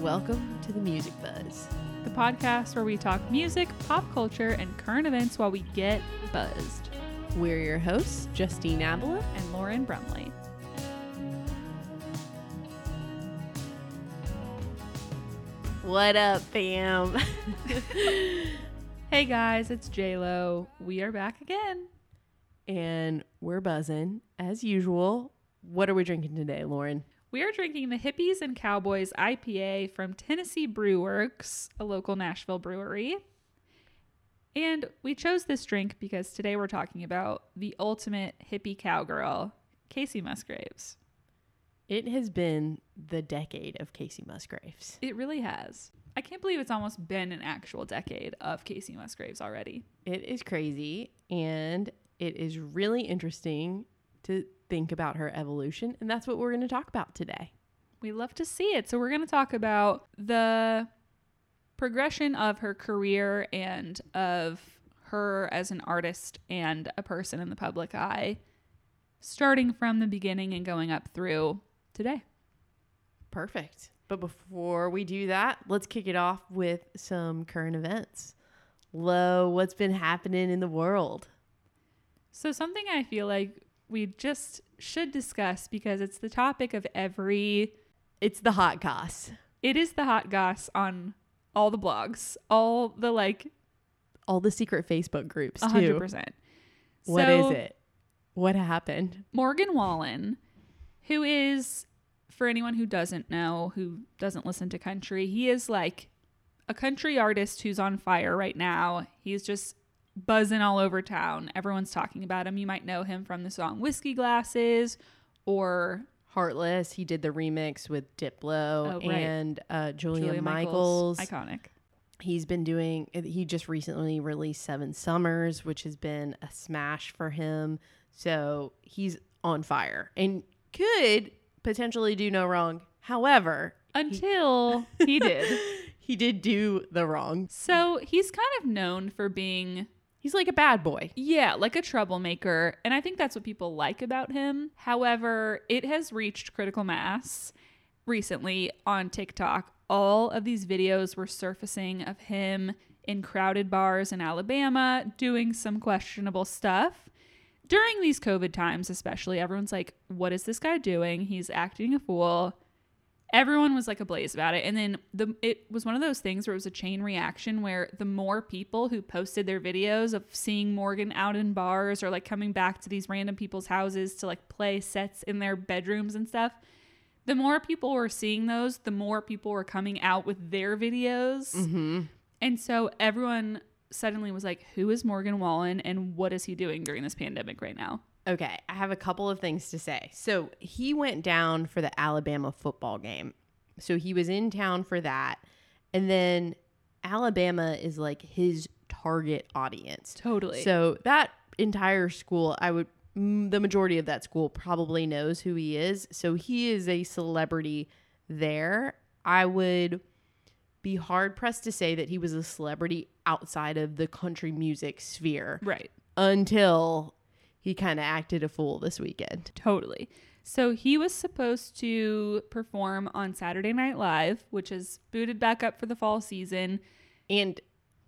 Welcome to the Music Buzz. the podcast where we talk music, pop culture, and current events while we get buzzed. We're your hosts, Justine Abela And Lauren Brumley. What up, fam? Hey guys, it's J Lo. We are back again. and we're buzzing as usual. What are we drinking today, Lauren? We are drinking the Hippies and Cowboys IPA from Tennessee Brew Works, a local Nashville brewery. And we chose this drink because today we're talking about the ultimate hippie cowgirl, Kacey Musgraves. It has been the decade of Kacey Musgraves. It really has. I can't believe it's almost been an actual decade of Kacey Musgraves already. It is crazy and it is really interesting to think about her evolution. And that's what we're going to talk about today. We love to see it. So we're going to talk about the progression of her career and of her as an artist and a person in the public eye, starting from the beginning and going up through today. Perfect. But before we do that, let's kick it off with some current events. Lo, what's been happening in the world? So, something I feel like we just should discuss because it's the topic of every, It's the hot goss. it is the hot goss on all the blogs, all the like All the secret Facebook groups, A too. hundred percent. What is So, it? What happened? Morgan Wallen, who is, for anyone who doesn't know, who doesn't listen to country, he is like a country artist who's on fire right now. He's just buzzing all over town. Everyone's talking about him. You might know him from the song Whiskey Glasses or Heartless. He did the remix with Diplo Oh, right. and uh, Julia, Julia Michaels. Iconic. He's been doing, he just recently released Seven Summers, which has been a smash for him. So he's on fire and could potentially do no wrong. However, Until he did. he did do the wrong. So he's kind of known for being He's like a bad boy. Yeah, like a troublemaker. And I think that's what people like about him. However, it has reached critical mass recently on TikTok. All of these videos were surfacing of him in crowded bars in Alabama doing some questionable stuff. During these COVID times, especially, everyone's like, what is this guy doing? He's acting a fool everyone was like ablaze about it. And then the it was one of those things where it was a chain reaction where the more people who posted their videos of seeing Morgan out in bars or like coming back to these random people's houses to like play sets in their bedrooms and stuff the more people were seeing those the more people were coming out with their videos. Mm-hmm. and so everyone suddenly was like who is Morgan Wallen and what is he doing during this pandemic right now Okay, I have a couple of things to say. So he went down for the Alabama football game. So he was in town for that. And then Alabama is like his target audience. totally So that entire school, I would, mm, the majority of that school probably knows who he is. So he is a celebrity there. I would be hard pressed to say that he was a celebrity outside of the country music sphere right until he kind of acted a fool this weekend. Totally. So he was supposed to perform on Saturday Night Live, which is booted back up for the fall season. And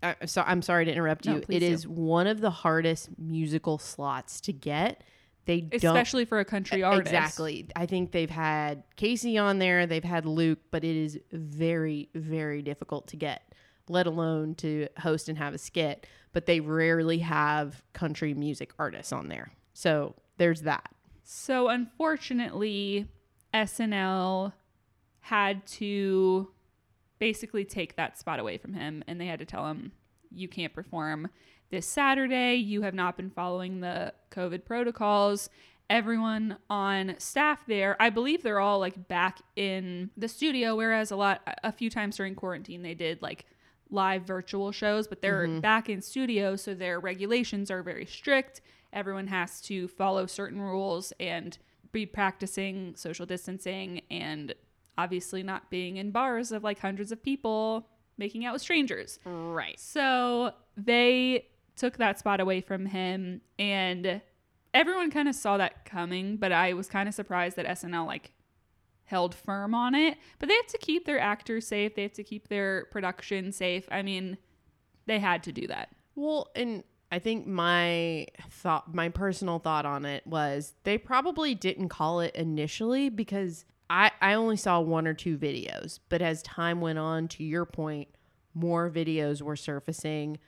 uh, so I'm sorry to interrupt you. please It do. is one of the hardest musical slots to get. They don't Especially for a country artist. exactly. I think they've had Kacey on there, they've had Luke, but it is very very difficult to get, let alone to host and have a skit, but they rarely have country music artists on there. So there's that. So unfortunately, SNL had to basically take that spot away from him and they had to tell him you can't perform this Saturday. You have not been following the COVID protocols. Everyone on staff there, I believe they're all like back in the studio whereas a lot a few times during quarantine they did like live virtual shows, but they're mm-hmm. back in studio so their regulations are very strict. Everyone has to follow certain rules and be practicing social distancing and obviously not being in bars of like hundreds of people making out with strangers. Right. So they took that spot away from him and everyone kind of saw that coming, but I was kind of surprised that SNL like held firm on it. But they have to keep their actors safe. They have to keep their production safe. I mean, they had to do that. Well, and I think my thought, my personal thought on it was they probably didn't call it initially because I, I only saw one or two videos. But as time went on, to your point, more videos were surfacing,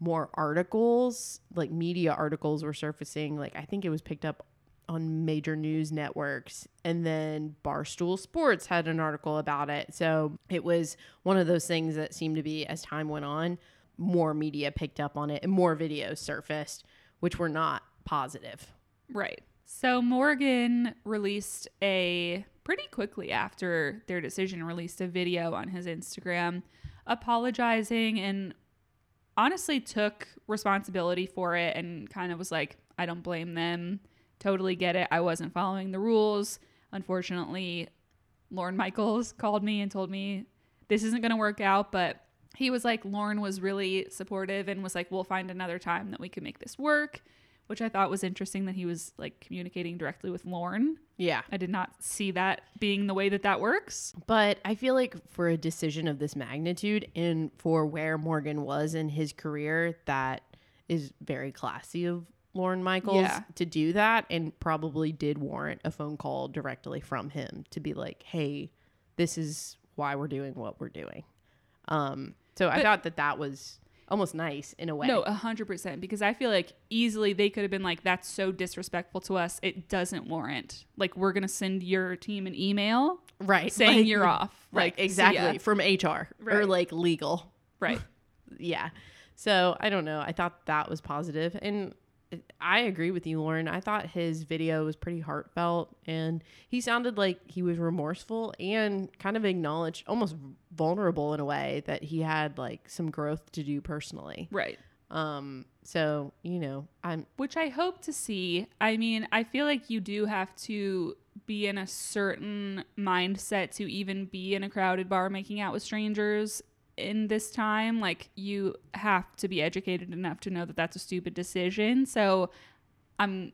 more articles, like media articles were surfacing. Like I think it was picked up on major news networks. And then Barstool Sports had an article about it. So it was one of those things that seemed to be, as time went on, more media picked up on it and more videos surfaced, which were not positive. Right. So Morgan released a pretty quickly after their decision released a video on his Instagram apologizing and honestly took responsibility for it and kind of was like I don't blame them. Totally get it. I wasn't following the rules. Unfortunately, Lorne Michaels called me and told me this isn't going to work out, but he was like Lauren was really supportive and was like we'll find another time that we can make this work which I thought was interesting that he was like communicating directly with Lauren. Yeah. I did not see that being the way that that works. But I feel like for a decision of this magnitude and for where Morgan was in his career, that is very classy of Lorne Michaels Yeah. to do that and probably did warrant a phone call directly from him to be like, hey, this is why we're doing what we're doing. Um, so I thought that that was almost nice in a way. No, a hundred percent. Because I feel like easily they could have been like, "That's so disrespectful to us. It doesn't warrant. Like, we're gonna send your team an email right. saying like- you're off. Right. Like, exactly. From HR or like legal. Right. yeah. So I don't know. I thought that was positive, and I agree with you, Lauren. I thought his video was pretty heartfelt, and he sounded like he was remorseful and kind of acknowledged, almost vulnerable in a way, that he had like some growth to do personally. Right. Um. So you know, I'm Which I hope to see. I mean, I feel like you do have to be in a certain mindset to even be in a crowded bar making out with strangers in this time. Like, you have to be educated enough to know that that's a stupid decision. So, I'm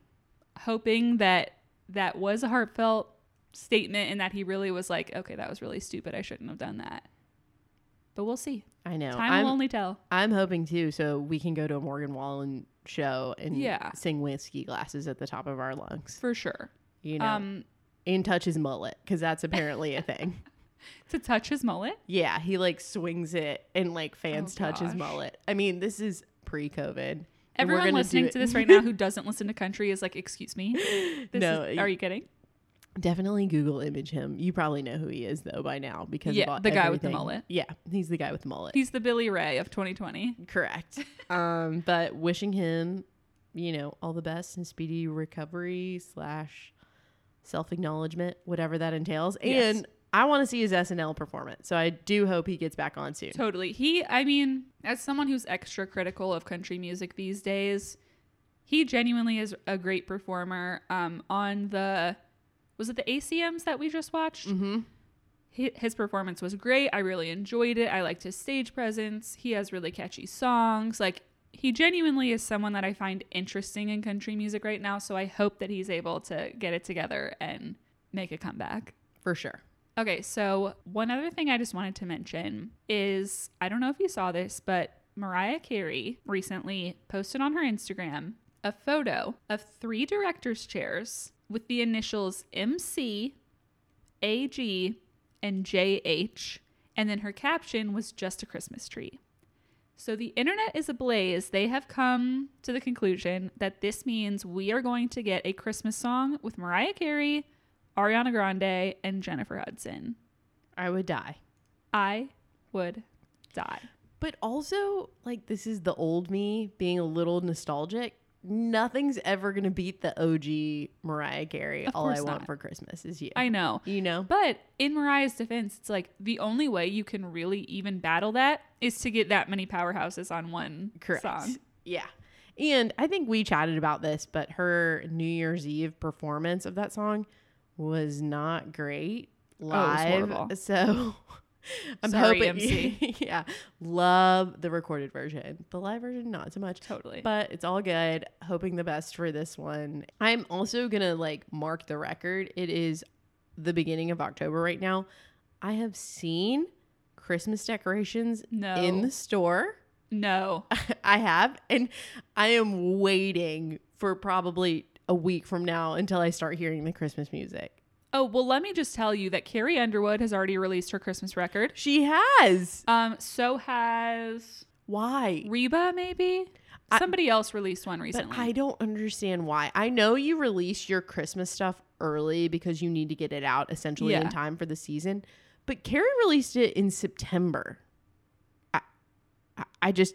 hoping that that was a heartfelt statement and that he really was like, okay, that was really stupid. I shouldn't have done that. But we'll see. I know Time I'm will only tell. I'm hoping too, so we can go to a Morgan Wallen show and Yeah. sing whiskey glasses at the top of our lungs. For sure. You know, Um, and touch his mullet because that's apparently a thing. to touch his mullet. Yeah, he like swings it and like fans Oh, touch his mullet. I mean, this is pre-COVID. Everyone listening to this right now who doesn't listen to country is like, "Excuse me." This No, is, are you kidding? Definitely Google image him. You probably know who he is though by now because Yeah, the guy with the mullet. Yeah, he's the guy with the mullet. He's the Billy Ray of 2020. Correct. um, but wishing him, you know, all the best and speedy recovery slash self acknowledgement, whatever that entails. Yes. I want to see his SNL performance, so I do hope he gets back on soon. Totally. He, I mean, as someone who's extra critical of country music these days, he genuinely is a great performer. Um, on the, was it the ACMs that we just watched? Mm-hmm. Hi- His performance was great. I really enjoyed it. I liked his stage presence. He has really catchy songs. Like, he genuinely is someone that I find interesting in country music right now. So I hope that he's able to get it together and make a comeback. For sure. Okay, so one other thing I just wanted to mention is I don't know if you saw this, but Mariah Carey recently posted on her Instagram a photo of three director's chairs with the initials MC, AG, and JH, and then her caption was just a Christmas tree. So the internet is ablaze. They have come to the conclusion that this means we are going to get a Christmas song with Mariah Carey, Ariana Grande, and Jennifer Hudson. I would die. I would die. But also, like, this is the old me being a little nostalgic. Nothing's ever going to beat the OG Mariah Carey. Of All I course want not. for Christmas is you. I know. you know? But in Mariah's defense, it's like the only way you can really even battle that is to get that many powerhouses on one Correct. song. Yeah. And I think we chatted about this, but her New Year's Eve performance of that song was not great Oh, live. horrible. so I'm Sorry, hoping MC. yeah. Love the recorded version. The live version not so much. Totally. But it's all good. Hoping the best for this one. I'm also going to like mark the record. It is the beginning of October right now. I have seen Christmas decorations No. in the store. No. I have, and I am waiting for probably a week from now until I start hearing the Christmas music. Oh, well, let me just tell you that Carrie Underwood has already released her Christmas record. She has. Um, so has Why? Reba, maybe? I- Somebody else released one But recently. I don't understand why. I know you release your Christmas stuff early because you need to get it out essentially in time for the season. But Carrie released it in September. I, I just,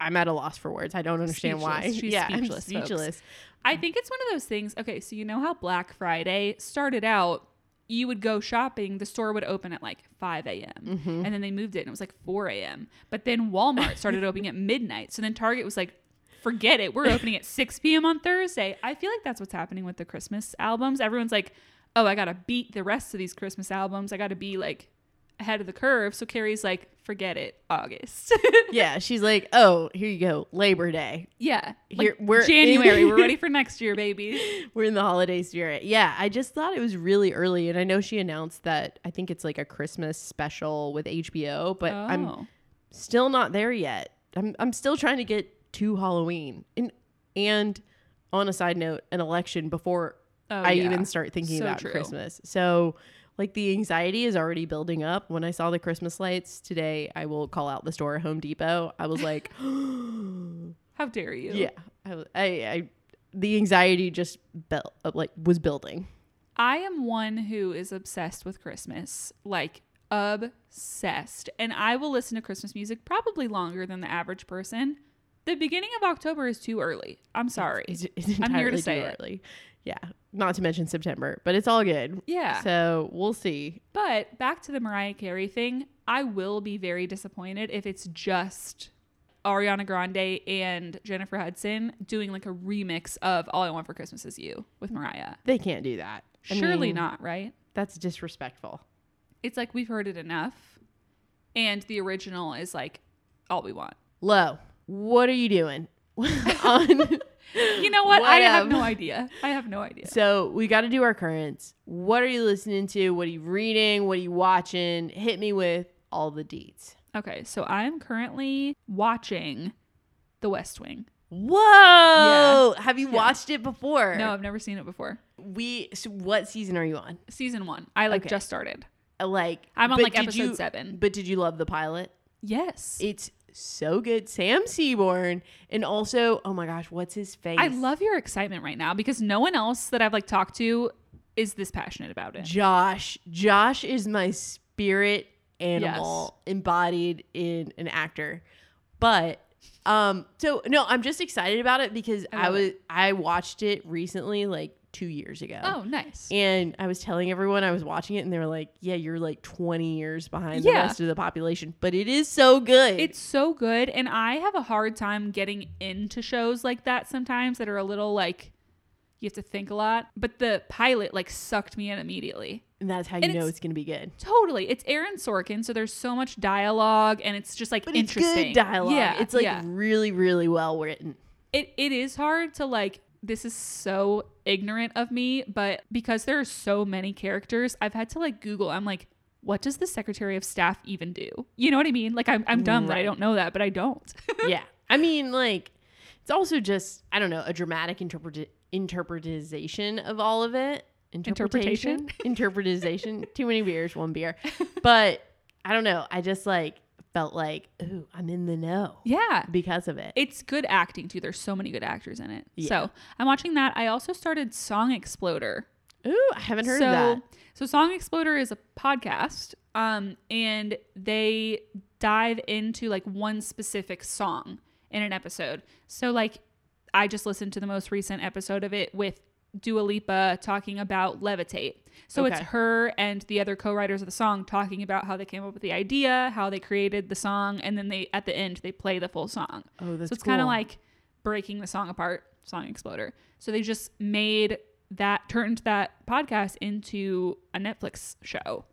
I'm at a loss for words. I don't understand why. She's yeah, speechless, I'm folks. speechless. I think it's one of those things. Okay, so you know how Black Friday started out, you would go shopping, the store would open at like 5 a.m. Mm-hmm. And then they moved it and it was like 4 a.m. But then Walmart started opening at midnight. So then Target was like, forget it. We're opening at 6 p.m. on Thursday. I feel like that's what's happening with the Christmas albums. Everyone's like, oh, I got to beat the rest of these Christmas albums. I got to be like ahead of the curve. So Carrie's like, forget it, August. Yeah, she's like, oh, here you go, Labor Day. yeah. Here- Like we're- January. we're ready for next year, baby. We're in the holiday spirit. Yeah, I just thought it was really early. And I know she announced that I think it's like a Christmas special with HBO, but I'm Oh. still not there yet. I'm I'm still trying to get to Halloween. And and on a side note, an election before Oh, I yeah. even start thinking So about true. Christmas. So like the anxiety is already building up. When I saw the Christmas lights today, I will call out the store Home Depot. I was like, How dare you? yeah, I, I, I the anxiety just built uh, like was building. I am one who is obsessed with Christmas, like obsessed. And I will listen to Christmas music probably longer than the average person. The beginning of October is too early. I'm sorry. It's, it's I'm here to say it. Yeah, not to mention September, but it's all good. yeah. So we'll see. But back to the Mariah Carey thing, I will be very disappointed if it's just Ariana Grande and Jennifer Hudson doing like a remix of All I Want for Christmas Is You with Mariah. They can't do that. I Surely mean, not, right? That's disrespectful. It's like we've heard it enough. And the original is like all we want. Lo, what are you doing? On, You know what? I have no idea. I have no idea. so we got to do our currents. What are you listening to? What are you reading? What are you watching? Hit me with all the deets. Okay, so I'm currently watching The West Wing. Whoa! Have you Yeah. watched it before? No, I've never seen it before. We. So what season are you on? Season one. I like Okay. just started. Uh, Like I'm on like episode you- seven. But did you love the pilot? Yes. It's so good. Sam Seaborn, and also, oh my gosh, what's his face? I love your excitement right now because no one else that I've like talked to is this passionate about it. Josh. Josh is my spirit animal embodied in an actor. But um so no, I'm just excited about it because I I, was I watched it recently like 2 years ago. Oh, nice. And I was telling everyone I was watching it and they were like, "Yeah, you're like 20 years behind the rest of the population, but it is so good." It's so good. And I have a hard time getting into shows like that sometimes that are a little like you have to think a lot. But the pilot like sucked me in immediately. and that's how you and know it's- it's going to be good. Totally. It's Aaron Sorkin, so there's so much dialogue and it's just like But it's interesting. good dialogue. Yeah. it's like yeah. really really well written. it it is hard to like this is so ignorant of me, but because there are so many characters, I've had to like Google. I'm like, what does the Secretary of Staff even do? You know what I mean? Like I'm I'm dumb that I don't know that, but I don't. yeah. I mean, like, it's also just, I don't know, a dramatic interpret- interpretization of all of it. Interpretation? Interpretization. Too many beers, one beer. But I don't know. I just like felt like, ooh, I'm in the know yeah. because of it. It's good acting too. There's so many good actors in it. Yeah. So I'm watching that. I also started Song Exploder. Ooh, I haven't heard so, of that. So Song Exploder is a podcast, um, and they dive into like one specific song in an episode. So like, I just listened to the most recent episode of it with Dua Lipa talking about Levitate. So it's her and the other co-writers of the song talking about how they came up with the idea, how they created the song, and then they at the end they play the full song. Oh, that's so it's kind of like breaking the song apart, Song Exploder. So they just made that turned that podcast into a Netflix show.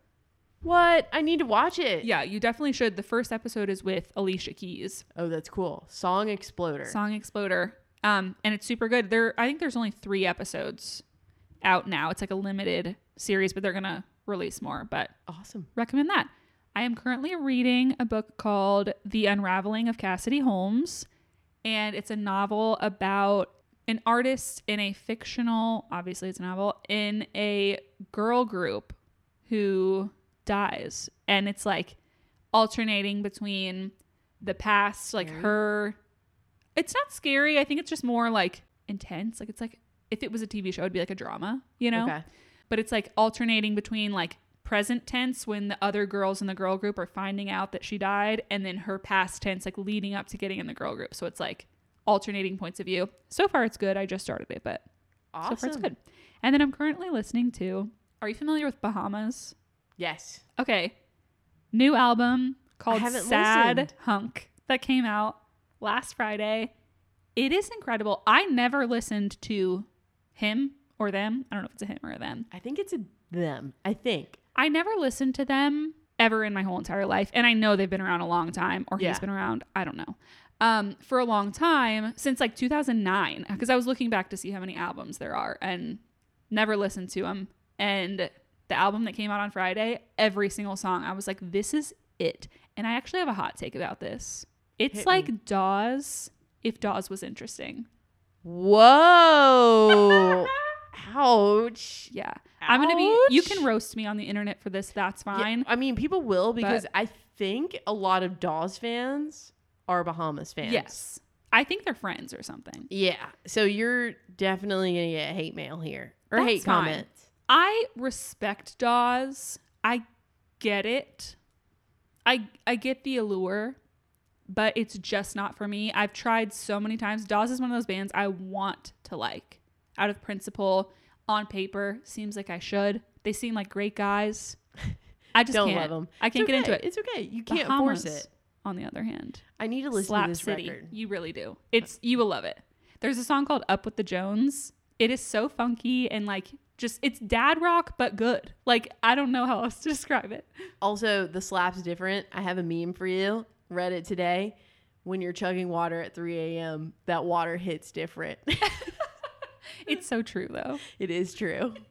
What? I need to watch it. Yeah, you definitely should. The first episode is with Alicia Keys, Oh, that's cool. Song Exploder. Song Exploder. Um, and it's super good. There I think there's only 3 episodes. out now. It's like a limited series, but they're gonna release more. But Awesome. recommend that. I am currently reading a book called The Unraveling of Cassidy Holmes, and it's a novel about an artist in a fictional, obviously it's a novel, in a girl group who dies. And it's like alternating between the past, like her. It's not scary. I think it's just more like intense. Like it's like if it was a TV show, it'd be like a drama, you know? Okay. but it's like alternating between like present tense when the other girls in the girl group are finding out that she died and then her past tense like leading up to getting in the girl group so it's like alternating points of view so far it's good i just started it but Awesome. so far it's good and then i'm currently listening to are you familiar with bahamas Yes. okay new album called sad listened. hunk that came out last friday it is incredible i never listened to him or them i don't know if it's a him or a them I think it's a them. I think. I never listened to them ever in my whole entire life. And I know they've been around a long time, or Yeah. he's been around, I don't know, um, for a long time, since like 2009, because I was looking back to see how many albums there are and never listened to them. And the album that came out on Friday, every single song, I was like, this is it. And I actually have a hot take about this. It's Hit me. like Dawes if Dawes was interesting. Whoa. Ouch. Yeah. I'm going to be, you can roast me on the internet for this. That's Yeah, fine. I mean, people will because I think a lot of Dawes fans are Bahamas fans. Yes. I think they're friends or something. Yeah. So you're definitely gonna get hate mail here or That's hate fine. comments. I respect Dawes. I get it. I I get the allure, but it's just not for me. I've tried so many times. Dawes is one of those bands I want to like. Out of principle, on paper, seems like I should. They seem like great guys. I just Don't can't. love them. I can't get into it. It's okay. You can't Bahamas, force it. On the other hand, I need to listen Slap to this City. record. You really do. It's you will love it. There's a song called Up with the Jones. It is so funky and like just it's dad rock but good. Like I don't know how else to describe it. Also, the slap's different. I have a meme for you. Read it today. When you're chugging water at 3 a.m., that water hits different. It's so true though. it is true.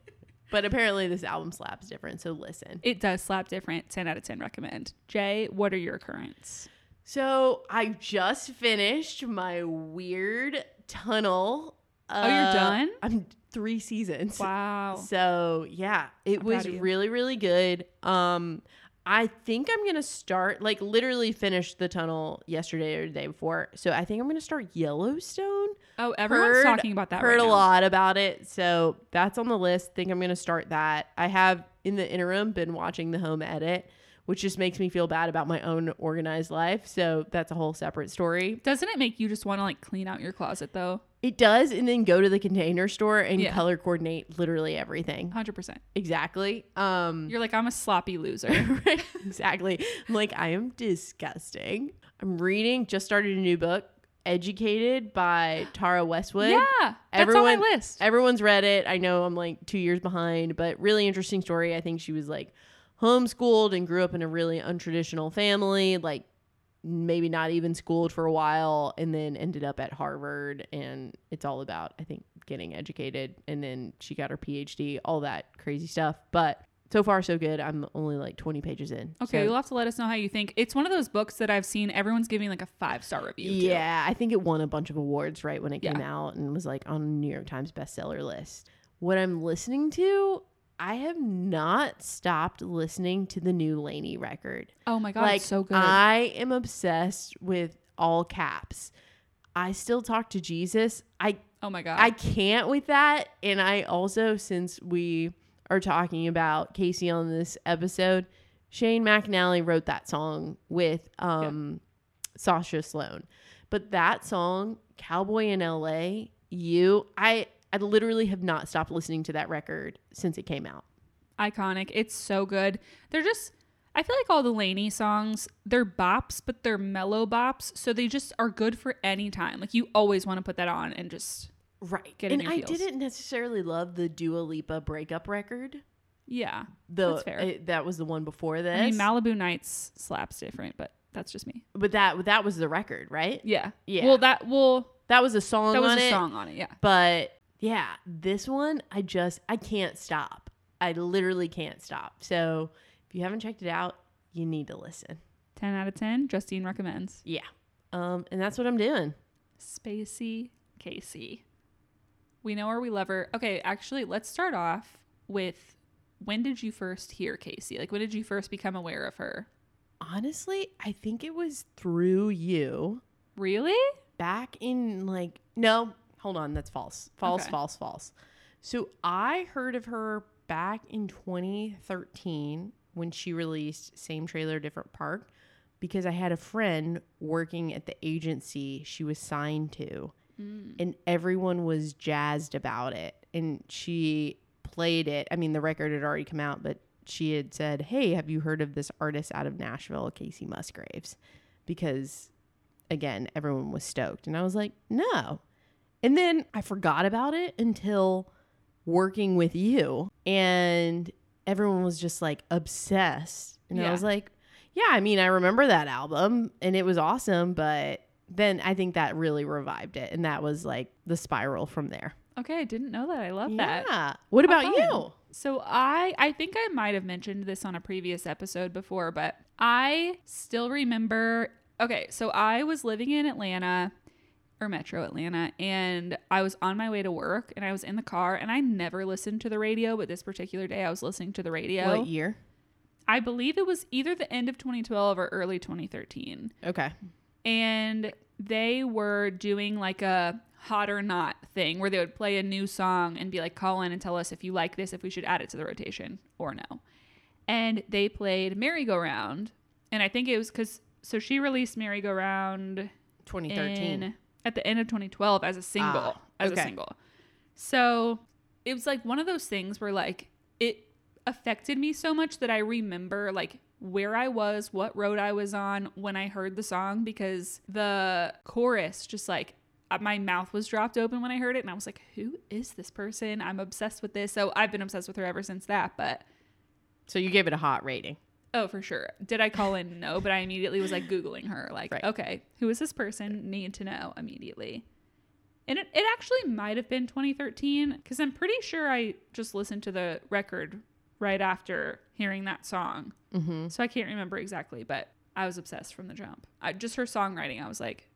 But apparently, this album slaps different. So listen. It does slap different. 10 out of 10 recommend. Jay, what are your currents? So I just finished my weird tunnel. Oh, you're Uh, done? I'm three seasons. Wow. So yeah, it I'm was proud of you. really really good. Um, I think I'm gonna start like literally finished the tunnel yesterday or the day before. So I think I'm gonna start Yellowstone. Oh, everyone's Heard- talking about that Heard right a lot about it, so that's on the list. Think I'm gonna start that. I have in the interim been watching the home edit, which just makes me feel bad about my own organized life. So that's a whole separate story. Doesn't it make you just want to like clean out your closet though? It does, and then go to the container store and Yeah. color coordinate literally everything. 100%. Exactly. Um, You're like I'm a sloppy loser. right, exactly. I'm like, I am disgusting. I'm reading, just started a new book, Educated by Tara Westwood. yeah. That's Everyone- on my list. Everyone's read it. I know I'm like two years behind, but really interesting story. I think she was like homeschooled and grew up in a really untraditional family, like maybe not even schooled for a while, and then ended up at Harvard. And it's all about, I think, getting educated. And then she got her PhD, all that crazy stuff. But so far, so good. I'm only like 20 pages in. Okay, So- you'll have to let us know how you think. It's one of those books that I've seen everyone's giving like a five star review. to. Yeah, I think it won a bunch of awards right when it came out and was like on New York Times bestseller list. What I'm listening to, I have not stopped listening to the new LANY record. Oh my god, like it's so good. I am obsessed with all caps. I still talk to Jesus. I oh my god. I can't with that. And I also, since we are talking about Kacey on this episode, Shane McAnally wrote that song with um, Sasha Sloan. But that song, Cowboy in LA, you, I, I literally have not stopped listening to that record since it came out. Iconic. It's so good. They're just I feel like all the LANY songs, they're bops, but they're mellow bops, so they just are good for any time. Like you always want to put that on and just Right. Get in and I feels. didn't necessarily love the Dua Lipa breakup record. yeah. The, That's fair. it- that was the one before this. I mean, Malibu Nights slaps different, but that's just me. but that that was the record, right? Yeah. Yeah. Well, that well That was a song that was a it. song on it. Yeah. But yeah, this one I just I can't stop. I literally can't stop. So if you haven't checked it out, you need to listen. 10 out of 10. Justine recommends. Yeah. Um, and that's what I'm doing. Spacey Kacey. We know her, we love her. Okay, actually, let's start off with when did you first hear Kacey? Like, when did you first become aware of her? Honestly, I think it was through you Really? back in like no, hold on, that's false. False, Okay. false, false. So I heard of her back in 2013 when she released Same Trailer Different Park because I had a friend working at the agency she was signed to hmm. and everyone was jazzed about it and she played it. I mean, the record had already come out, but she had said, "Hey, have you heard of this artist out of Nashville, Kacey Musgraves?" Because again, everyone was stoked. And I was like, no. And then I forgot about it until working with you. And everyone was just like obsessed. And I was like, yeah, I mean, I remember that album and it was awesome. But then I think that really revived it. And that was like the spiral from there. Okay, I didn't know that. I love that. Yeah. What about you? So I I think I might have mentioned this on a previous episode before, but I still remember okay, so I was living in Atlanta or Metro Atlanta and I was on my way to work and I was in the car and I never listened to the radio, but this particular day I was listening to the radio. What year? I believe it was either the end of 2012 or early 2013 Okay. and they were doing like a hot or not thing where they would play a new song and be like call in and tell us if you like this if we should add it to the rotation or no and they played merry-go-round and i think it was because so she released merry-go-round 2013. At the end of 2012 as a single Ah, as okay. a single so it was like one of those things where like it affected me so much that i remember like where i was what road i was on when i heard the song because the chorus just like uh, my mouth was dropped open when i heard it and i was like who is this person i'm obsessed with this so i've been obsessed with her ever since that but so you gave it a hot rating. Oh, for sure. Did I call in? No, but I immediately was like Googling her. Like, Right. okay, who is this person? Need to know immediately. And it, it actually might have been 2013 because I'm pretty sure I just listened to the record right after hearing that song. Mm-hmm. So I can't remember exactly, but I was obsessed from the jump. I, just her songwriting, I was like,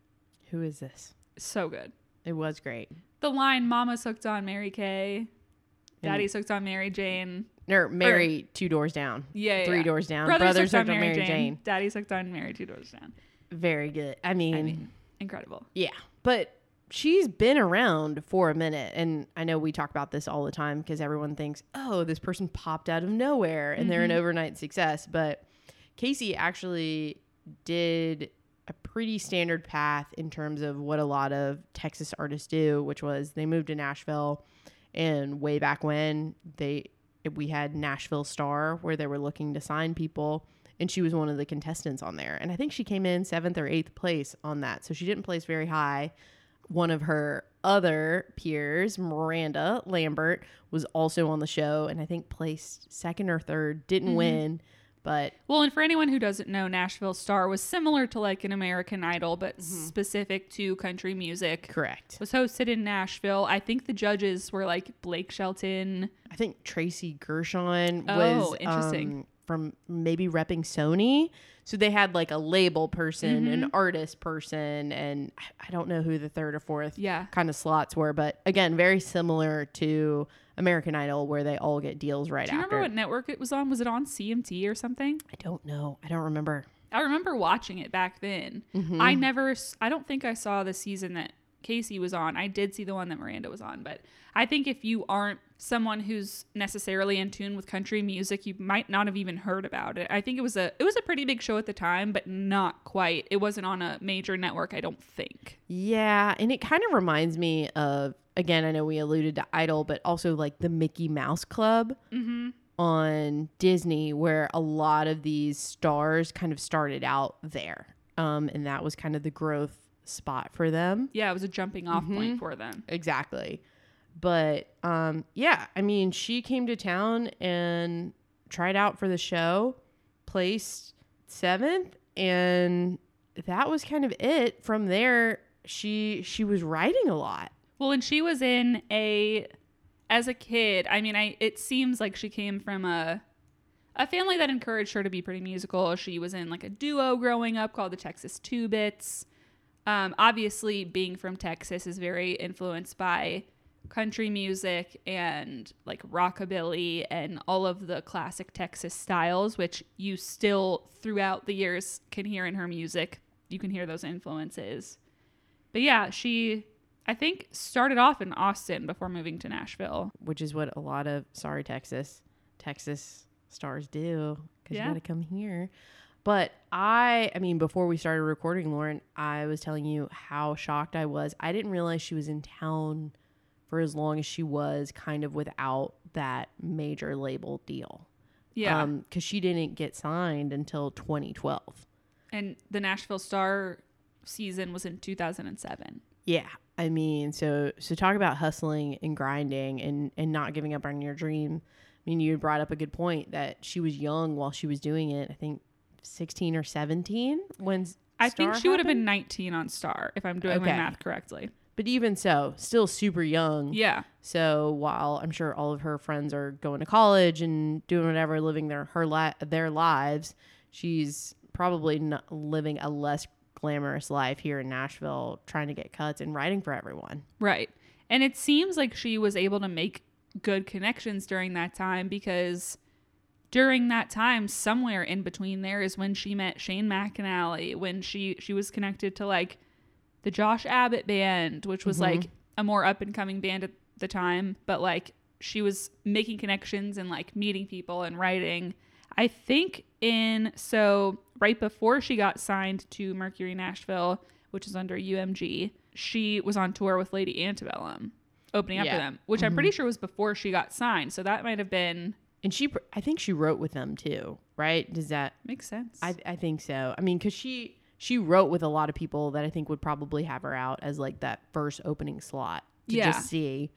Who is this? so good. It was great. The line, Mama's hooked on Mary Kay, Daddy's hooked on Mary Jane. Or Mary two doors down. Yeah, yeah, Three yeah. doors down. Brothers, Brothers, hooked hooked on Mary, Jane. Jane. Daddy's hooked on Mary two doors down. Very good. I mean, I mean, incredible. yeah. But she's been around for a minute. And I know we talk about this all the time because everyone thinks, oh, this person popped out of nowhere and they're an mm-hmm. overnight success. But Kacey actually did a pretty standard path in terms of what a lot of Texas artists do, which was they moved to Nashville. And way back when they we had Nashville Star where they were looking to sign people and she was one of the contestants on there. And I think she came in 7th or 8th place on that. So she didn't place very high. One of her other peers, Miranda Lambert, was also on the show and I think placed second or third, didn't mm-hmm. win, but Well, and for anyone who doesn't know, Nashville Star was similar to like an American Idol, but Mm-hmm. specific to country music. correct. Was hosted in Nashville. I think the judges were like Blake Shelton. I think Tracy Gershon Oh, was interesting. um, from maybe repping Sony. So they had like a label person, Mm-hmm. an artist person, and I- I don't know who the third or fourth Yeah. kind of slots were, but again, very similar to American Idol where they all get deals right after. Do you after. remember what network it was on? Was it on CMT or something? I don't know. I don't remember. I remember watching it back then. Mm-hmm. I never, I don't think I saw the season that Kacey was on. I did see the one that Miranda was on, but I think if you aren't someone who's necessarily in tune with country music, you might not have even heard about it. I think it was a, it was a pretty big show at the time, but not quite. It wasn't on a major network, I don't think. Yeah, and it kind of reminds me of again. I know we alluded to Idol, but also like the Mickey Mouse Club on Disney, where a lot of these stars kind of started out there, um, and that was kind of the growth spot for them. Yeah, it was a jumping off point for them. Exactly. But um, yeah, I mean, she came to town and tried out for the show, placed seventh, and that was kind of it. From there, she she was writing a lot. Well, and she was in a as a kid. I mean, I it seems like she came from a a family that encouraged her to be pretty musical. She was in like a duo growing up called the Texas Two Bits. Um, obviously, being from Texas is very influenced by country music and like rockabilly and all of the classic Texas styles, which you still throughout the years can hear in her music. You can hear those influences. But yeah, she I think started off in Austin before moving to Nashville. which is what a lot of sorry Texas Texas stars do because Yeah. you got to come here. But I, I mean, before we started recording, Lauren, I was telling you how shocked I was. I didn't realize she was in town for as long as she was, kind of without that major label deal. Yeah. Um, because she didn't get signed until 2012. and the Nashville Star season was in 2007. Yeah. I mean, so so talk about hustling and grinding and and not giving up on your dream. I mean, you brought up a good point that she was young while she was doing it. I think 16 or 17 when I think she would have been 19 on Star if I'm doing my math correctly. But even so, still super young. Yeah. So while I'm sure all of her friends are going to college and doing whatever, living their her li- their lives, she's probably not living a less glamorous life here in Nashville, trying to get cuts and writing for everyone. Right. And it seems like she was able to make good connections during that time because during that time, somewhere in between there is when she met Shane McAnally, when she she was connected to like the Josh Abbott band, which was mm-hmm. like a more up and coming band at the time, but like she was making connections and like meeting people and writing. I think in so right before she got signed to Mercury Nashville, which is under UMG, she was on tour with Lady Antebellum, opening up Yeah. for them, which I'm mm-hmm. pretty sure was before she got signed. So that might have been And she, I think she wrote with them too, right? Does that? make sense. I, I think so. I mean, because she she wrote with a lot of people that I think would probably have her out as like that first opening slot to Yeah. just see.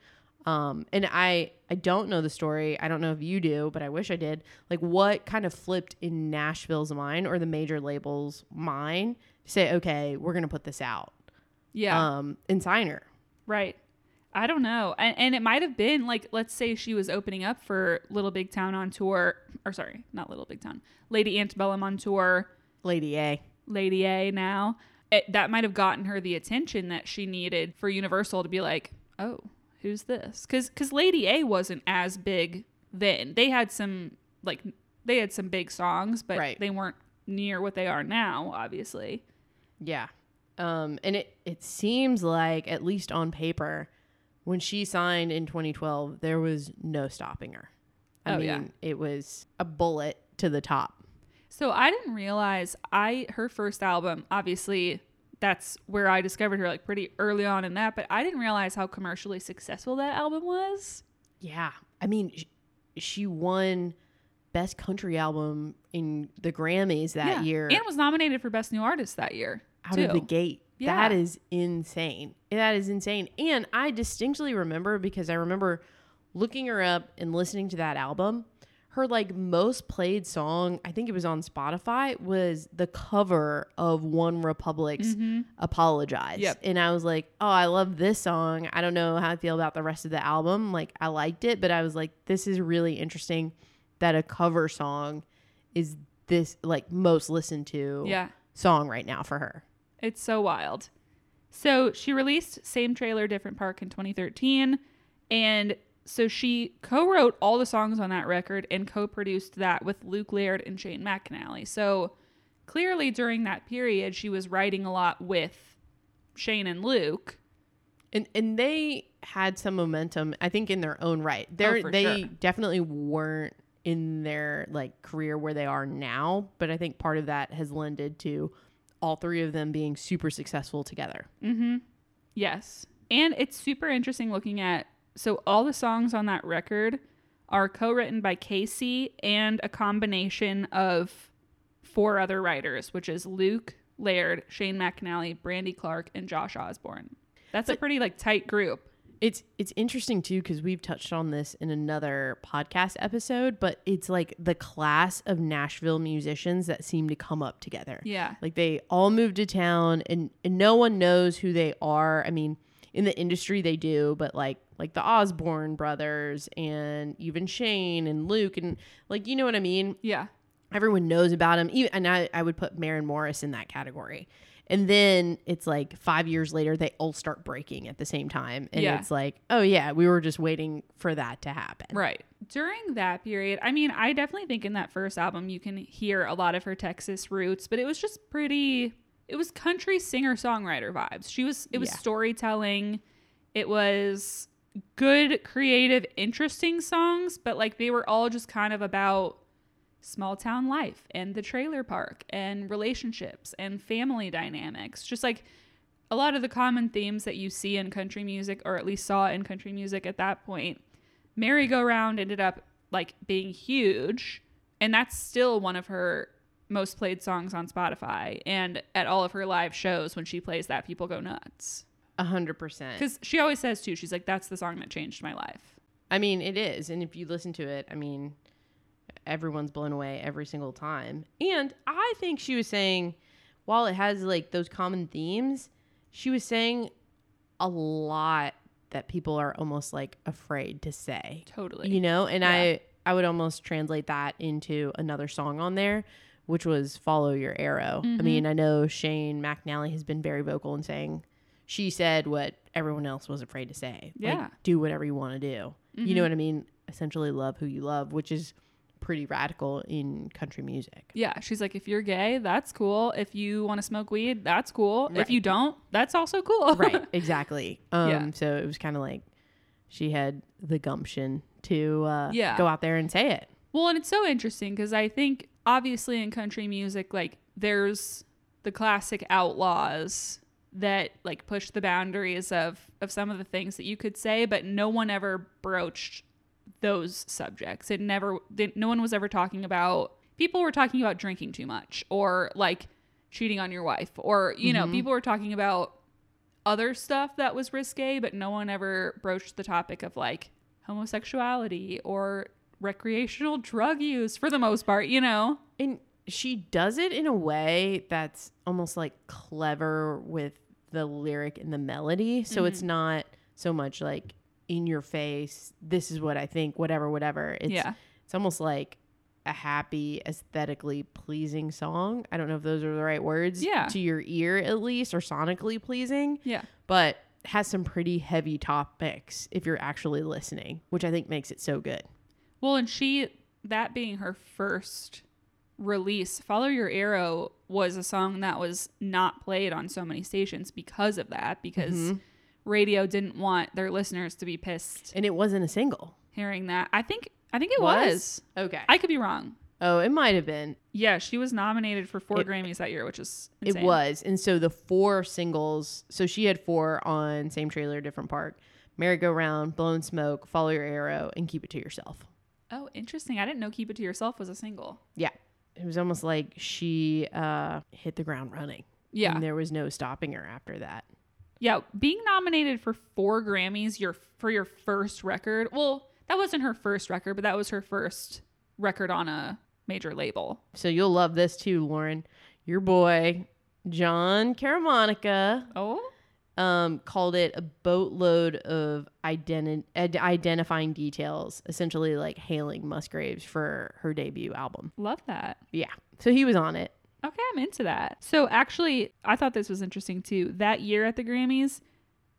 Um, and I I don't know the story. I don't know if you do, but I wish I did. Like, what kind of flipped in Nashville's mind or the major labels' mind to say, okay, we're gonna put this out, yeah. um, and sign her. Right. I don't know. And, and it might have been like, let's say she was opening up for Little Big Town on tour, or sorry, not Little Big Town, Lady Antebellum on tour, Lady A. Lady A now. It, that might have gotten her the attention that she needed for Universal to be like, oh, who's this? Because because Lady A wasn't as big then. They had some like they had some big songs, but Right. they weren't near what they are now. Obviously, Yeah. Um, and it, it seems like, at least on paper, when she signed in 2012, there was no stopping her. I Oh, mean, yeah. it was a bullet to the top. So I didn't realize I her first album, obviously that's where I discovered her like pretty early on in that, but I didn't realize how commercially successful that album was. Yeah. I mean, sh- she won Best Country Album in the Grammys that Yeah. year And was nominated for Best New Artist that year. out too. of the gate. Yeah. That is insane. That is insane. And I distinctly remember because I remember looking her up and listening to that album. Her like most played song, I think it was on Spotify, was the cover of One Republic's Apologize. Mm-hmm. Yep. And I was like, oh, I love this song. I don't know how I feel about the rest of the album. Like, I liked it, but I was like, this is really interesting that a cover song is this like most listened to Yeah. song right now for her. It's so wild. So she released Same Trailer, Different Park in 2013. And so she co wrote all the songs on that record and co produced that with Luke Laird and Shane McAnally. So clearly during that period, she was writing a lot with Shane and Luke. and and they had some momentum i think in their own right oh, they're Oh, for they sure. definitely weren't in their like career where they are now but i think part of that has lended to all three of them being super successful together Mm-hmm. Yes. And it's super interesting looking at so all the songs on that record are co-written by Kacey and a combination of four other writers, which is Luke Laird, Shane McAnally, Brandy Clark, and Josh Osborne. That's a pretty like tight group. It's it's interesting too because we've touched on this in another podcast episode but it's like the class of nashville musicians that seem to come up together Yeah. Like they all moved to town and, and no one knows who they are. I mean, in the industry they do, but like like the Osborne brothers and even Shane and Luke and like you know what I mean? Yeah. Everyone knows about them. Even and I, I would put Maren Morris in that category. And then it's like five years later, they all start breaking at the same time. And Yeah. it's like, oh, yeah, we were just waiting for that to happen. Right. During that period, I mean, I definitely think in that first album you can hear a lot of her Texas roots, but it was just pretty it was country singer-songwriter vibes. She was it was Yeah. storytelling. It was good, creative, interesting songs, but like they were all just kind of about small town life and the trailer park and relationships and family dynamics. Just like a lot of the common themes that you see in country music, or at least saw in country music at that point. Merry Go Round ended up like being huge, and that's still one of her most played songs on Spotify. And at all of her live shows, when she plays that, people go nuts. A hundred percent. Because she always says too, she's like, "That's the song that changed my life." I mean, it is. And if you listen to it, I mean, everyone's blown away every single time. And I think she was saying, while it has like those common themes, she was saying a lot that people are almost like afraid to say. Totally. You know? And Yeah. I I would almost translate that into another song on there, which was Follow Your Arrow. I Mhm. mean, I know Shane McAnally has been very vocal in saying she said what everyone else was afraid to say. Yeah. Like, do whatever you want to do. You Mhm. know what I mean? Essentially, love who you love, which is pretty radical in country music. Yeah, she's like, if you're gay, that's cool. If you want to smoke weed, that's cool. If you don't, that's also cool. right, exactly. Um, Yeah. So it was kind of like she had the gumption to uh, Yeah. go out there and say it. Well, and it's so interesting because I think obviously in country music, like there's the classic outlaws that like push the boundaries of of some of the things that you could say, but no one ever broached those subjects. It never, no one was ever talking about. People were talking about drinking too much or like cheating on your wife, or you know, mm-hmm. people were talking about other stuff that was risque, but no one ever broached the topic of like homosexuality or recreational drug use for the most part, you know? And she does it in a way that's almost like clever with the lyric and the melody. So it's mm-hmm. not so much like in your face, this is what I think, whatever, whatever. It's yeah. it's almost like a happy, aesthetically pleasing song. I don't know if those are the right words. Yeah. To your ear at least, or sonically pleasing. Yeah. But has some pretty heavy topics if you're actually listening, which I think makes it so good. Well, and she, that being her first release, Follow Your Arrow was a song that was not played on so many stations because of that, because Mm-hmm. Radio didn't want their listeners to be pissed And it wasn't a single. hearing that. I think, I think it was. Okay. I could be wrong. oh, it might have been. Yeah, she was nominated for four It- Grammys that year, which is It was. And so the four singles, so she had four on Same Trailer, Different Park, Merry Go Round, Blown Smoke, Follow Your Arrow, and Keep It to Yourself. Oh, interesting. I didn't know Keep It to Yourself was a single. Yeah. It was almost like she uh, hit the ground running. Yeah. And there was no stopping her after that. Yeah, being nominated for four Grammys your for your first record. Well, that wasn't her first record, but that was her first record on a major label. So you'll love this too, Lauren. Your boy, Jon Caramanica, Oh, um, called it a boatload of identi- ad- identifying details, essentially like hailing Musgraves for her debut album. love that. Yeah. So he was on it. Okay, I'm into that. So actually, I thought this was interesting too. That year at the Grammys,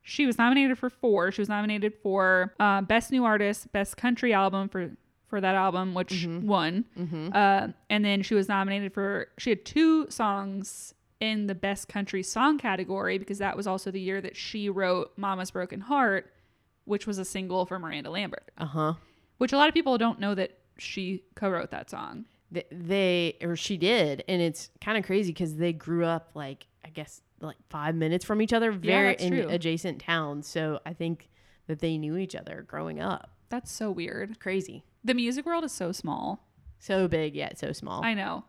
she was nominated for four. She was nominated for uh, Best New Artist, Best Country Album for for that album, which won. Uh, and then she was nominated for. She had two songs in the Best Country Song category because that was also the year that she wrote "Mama's Broken Heart," which was a single for Miranda Lambert. Uh huh. Which a lot of people don't know that she co-wrote that song. They, they or she did, and it's kind of crazy because they grew up like I guess like five minutes from each other, very that's in true. adjacent towns. So I think that they knew each other growing up. That's so weird. Crazy. The music world is so small. So big yet so small. I know.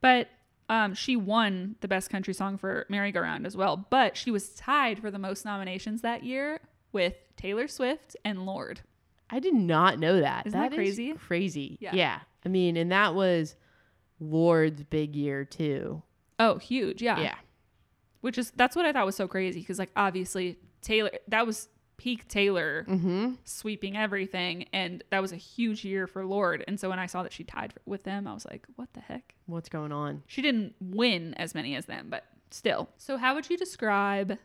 But um, she won the best country song for Merry Go Round as well. But she was tied for the most nominations that year with Taylor Swift and Lorde. I did not know that. Isn't that is crazy? crazy. Yeah. Yeah. I mean, and that was Lorde's big year too. Oh, huge. Yeah. Yeah. Which is, that's what I thought was so crazy because, like, obviously Taylor. That was peak Taylor Mm-hmm. sweeping everything, and that was a huge year for Lorde. And so when I saw that she tied with them, I was like, what the heck? What's going on? She didn't win as many as them, but still. So how would you describe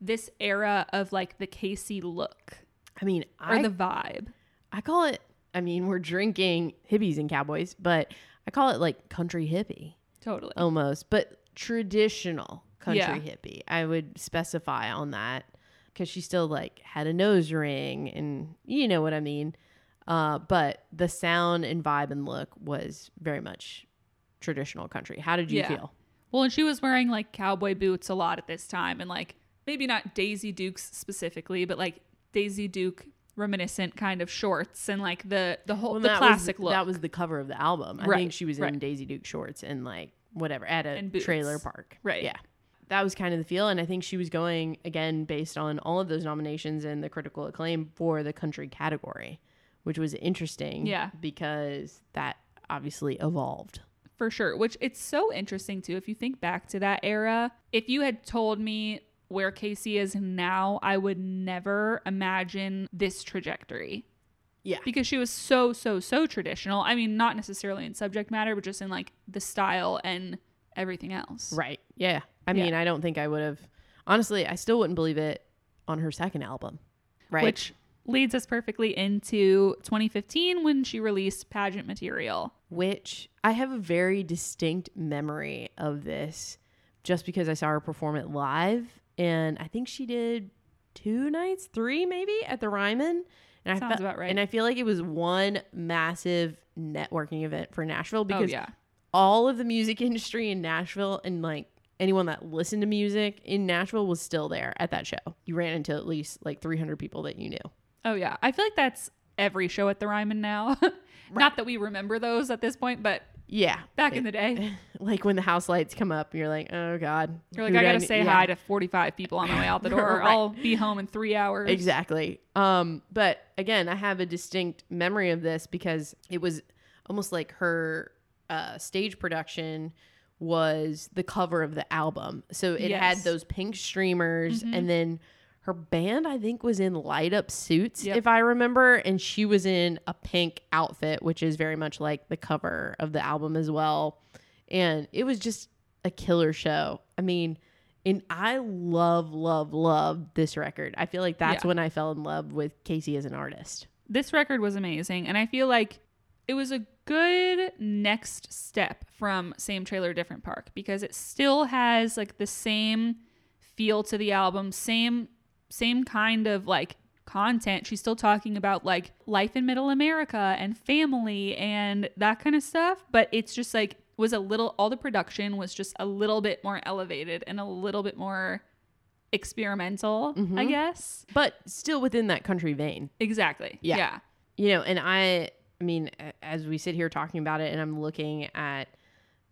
this era of like the Kacey look I mean, or I the vibe? I call it. I mean, we're drinking hippies and cowboys, but I call it like country hippie Totally. almost, but traditional country Yeah. hippie. I would specify on that because she still like had a nose ring and you know what I mean. Uh, but the sound and vibe and look was very much traditional country. How did you Yeah. feel? Well, and she was wearing like cowboy boots a lot at this time, and like maybe not Daisy Dukes specifically, but like Daisy Duke reminiscent kind of shorts and like the the whole Well, the classic was, look. That was the cover of the album. I Right, think she was in right. Daisy Duke shorts and like whatever at a trailer park. Right. Yeah. That was kind of the feel. And I think she was going again based on all of those nominations and the critical acclaim for the country category, which was interesting. Yeah. Because that obviously evolved. for sure. Which it's so interesting too. If you think back to that era, if you had told me where Kacey is now, I would never imagine this trajectory. Yeah. Because she was so, so, so traditional. I mean, not necessarily in subject matter, but just in like the style and everything else. Right. Yeah. I Yeah. mean, I don't think I would have, honestly, I still wouldn't believe it on her second album. Right. Which leads us perfectly into 2015 when she released pageant material. which I have a very distinct memory of this just because I saw her perform it live. And I think she did two nights, three maybe at the Ryman. And I Sounds fe- about right. And I feel like it was one massive networking event for Nashville Oh, because yeah. all of the music industry in Nashville and like anyone that listened to music in Nashville was still there at that show. You ran into at least like 300 people that you knew. Oh yeah, I feel like that's every show at the Ryman now. Not that we remember those at this point, but Yeah. back in the day, like when the house lights come up, you're like, oh God. you're like, I gotta ne-" say Yeah. hi to 45 people on my way out the door. Right. I'll be home in three hours. Exactly. Um, but again, I have a distinct memory of this because it was almost like her uh, stage production was the cover of the album. So it had those pink streamers, Mhm. and then her band, I think, was in light up suits, Yep. if I remember, and she was in a pink outfit, which is very much like the cover of the album as well. And it was just a killer show. I mean, and I love, love, love this record. I feel like that's Yeah. when I fell in love with Kacey as an artist. This record was amazing, and I feel like it was a good next step from Same Trailer Different Park because it still has like the same feel to the album, same same kind of like content. She's still talking about like life in middle America and family and that kind of stuff, but it's just like was a little all the production was just a little bit more elevated and a little bit more experimental, I Mhm. guess. But still within that country vein. Exactly. Yeah. yeah. you know and i i mean as we sit here talking about it and i'm looking at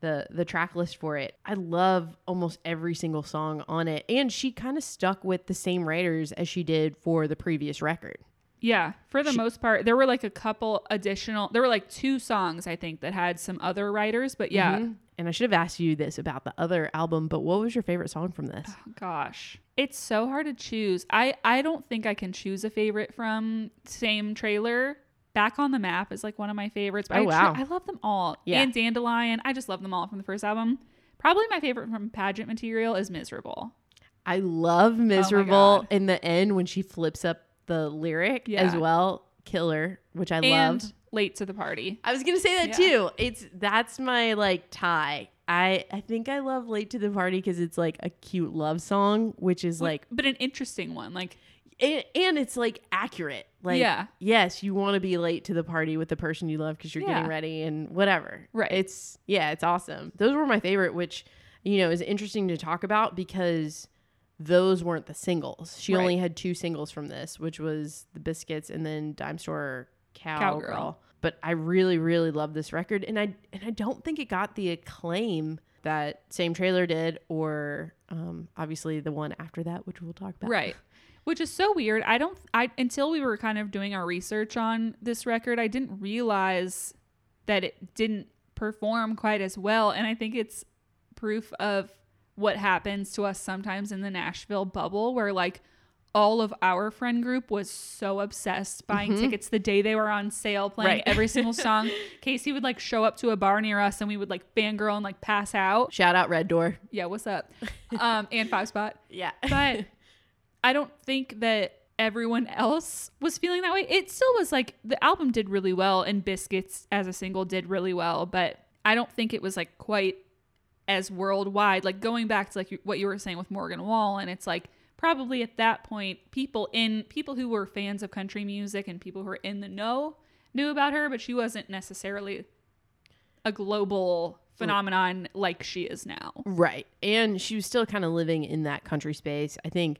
the the track list for it i love almost every single song on it and she kind of stuck with the same writers as she did for the previous record Yeah, for the She- most part, there were like a couple additional. There were like two songs I think that had some other writers, but yeah, Mhm. and i should have asked you this about the other album but what was your favorite song from this gosh, it's so hard to choose. I I don't think I can choose a favorite from same trailer. Back on the map is like one of my favorites. But Oh, I, tr- wow. I love them all. Yeah. And Dandelion, I just love them all from the first album. Probably my favorite from pageant material is Miserable. i love oh miserable Oh in the end when she flips up the lyric as well killer which i and love Late to the Party. I was gonna say that Yeah. too. It's that's my like tie. I I think I love "Late to the Party" because it's like a cute love song, which is like, but an interesting one. Like and, and it's like accurate. Like, Yeah. yes, you want to be late to the party with the person you love because you're getting ready and whatever. Right. It's yeah, it's awesome. Those were my favorite, which you know is interesting to talk about because those weren't the singles. She Right. only had two singles from this, which was the Biscuits and then Dime Store Cowgirl. Cowgirl. But I really, really love this record, and I and I don't think it got the acclaim that same trailer did, or um, obviously the one after that, which we'll talk about. Right. Which is so weird. I don't I until we were kind of doing our research on this record, I didn't realize that it didn't perform quite as well and I think it's proof of what happens to us sometimes in the Nashville bubble where like all of our friend group was so obsessed buying tickets the day they were on sale, playing Mm-hmm. Right. every single song. Kacey would like show up to a bar near us and we would like fangirl and like pass out. Shout out Red Door. Yeah, what's up? Um, and Five Spot. Yeah. But I don't think that everyone else was feeling that way. It still was like the album did really well and Biscuits as a single did really well, but I don't think it was like quite as worldwide. Like going back to like what you were saying with Morgan Wallen it's like probably at that point people in people who were fans of country music and people who were in the know knew about her, but she wasn't necessarily a global mm. phenomenon like she is now. Right. And she was still kind of living in that country space. I think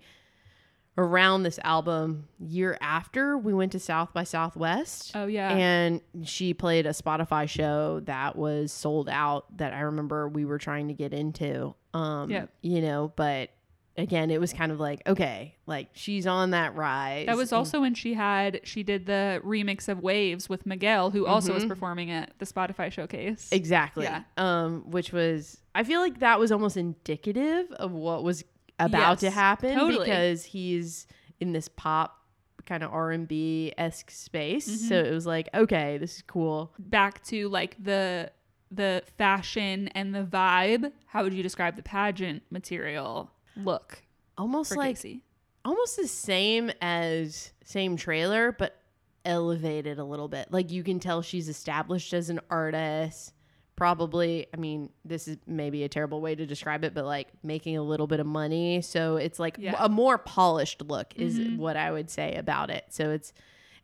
around this album, year after, we went to South by Southwest. Oh yeah. And she played a Spotify show that was sold out that I remember we were trying to get into. Um, Yep. you know, but again, it was kind of like, okay, like she's on that rise. That was also when she had she did the remix of Waves with Miguel, who also was performing at the Spotify showcase. Exactly. Yeah. Um, which was I feel like that was almost indicative of what was about to happen totally. because he's in this pop kind of R and B esque space. Mm-hmm. So it was like, okay, this is cool. Back to like the the fashion and the vibe. How would you describe the pageant material look Almost like Kacey? almost the same as same trailer, but elevated a little bit. Like you can tell she's established as an artist. Probably, I mean, this is maybe a terrible way to describe it, but like making a little bit of money. So it's like Yeah. a more polished look, is Mhm. what I would say about it. So it's,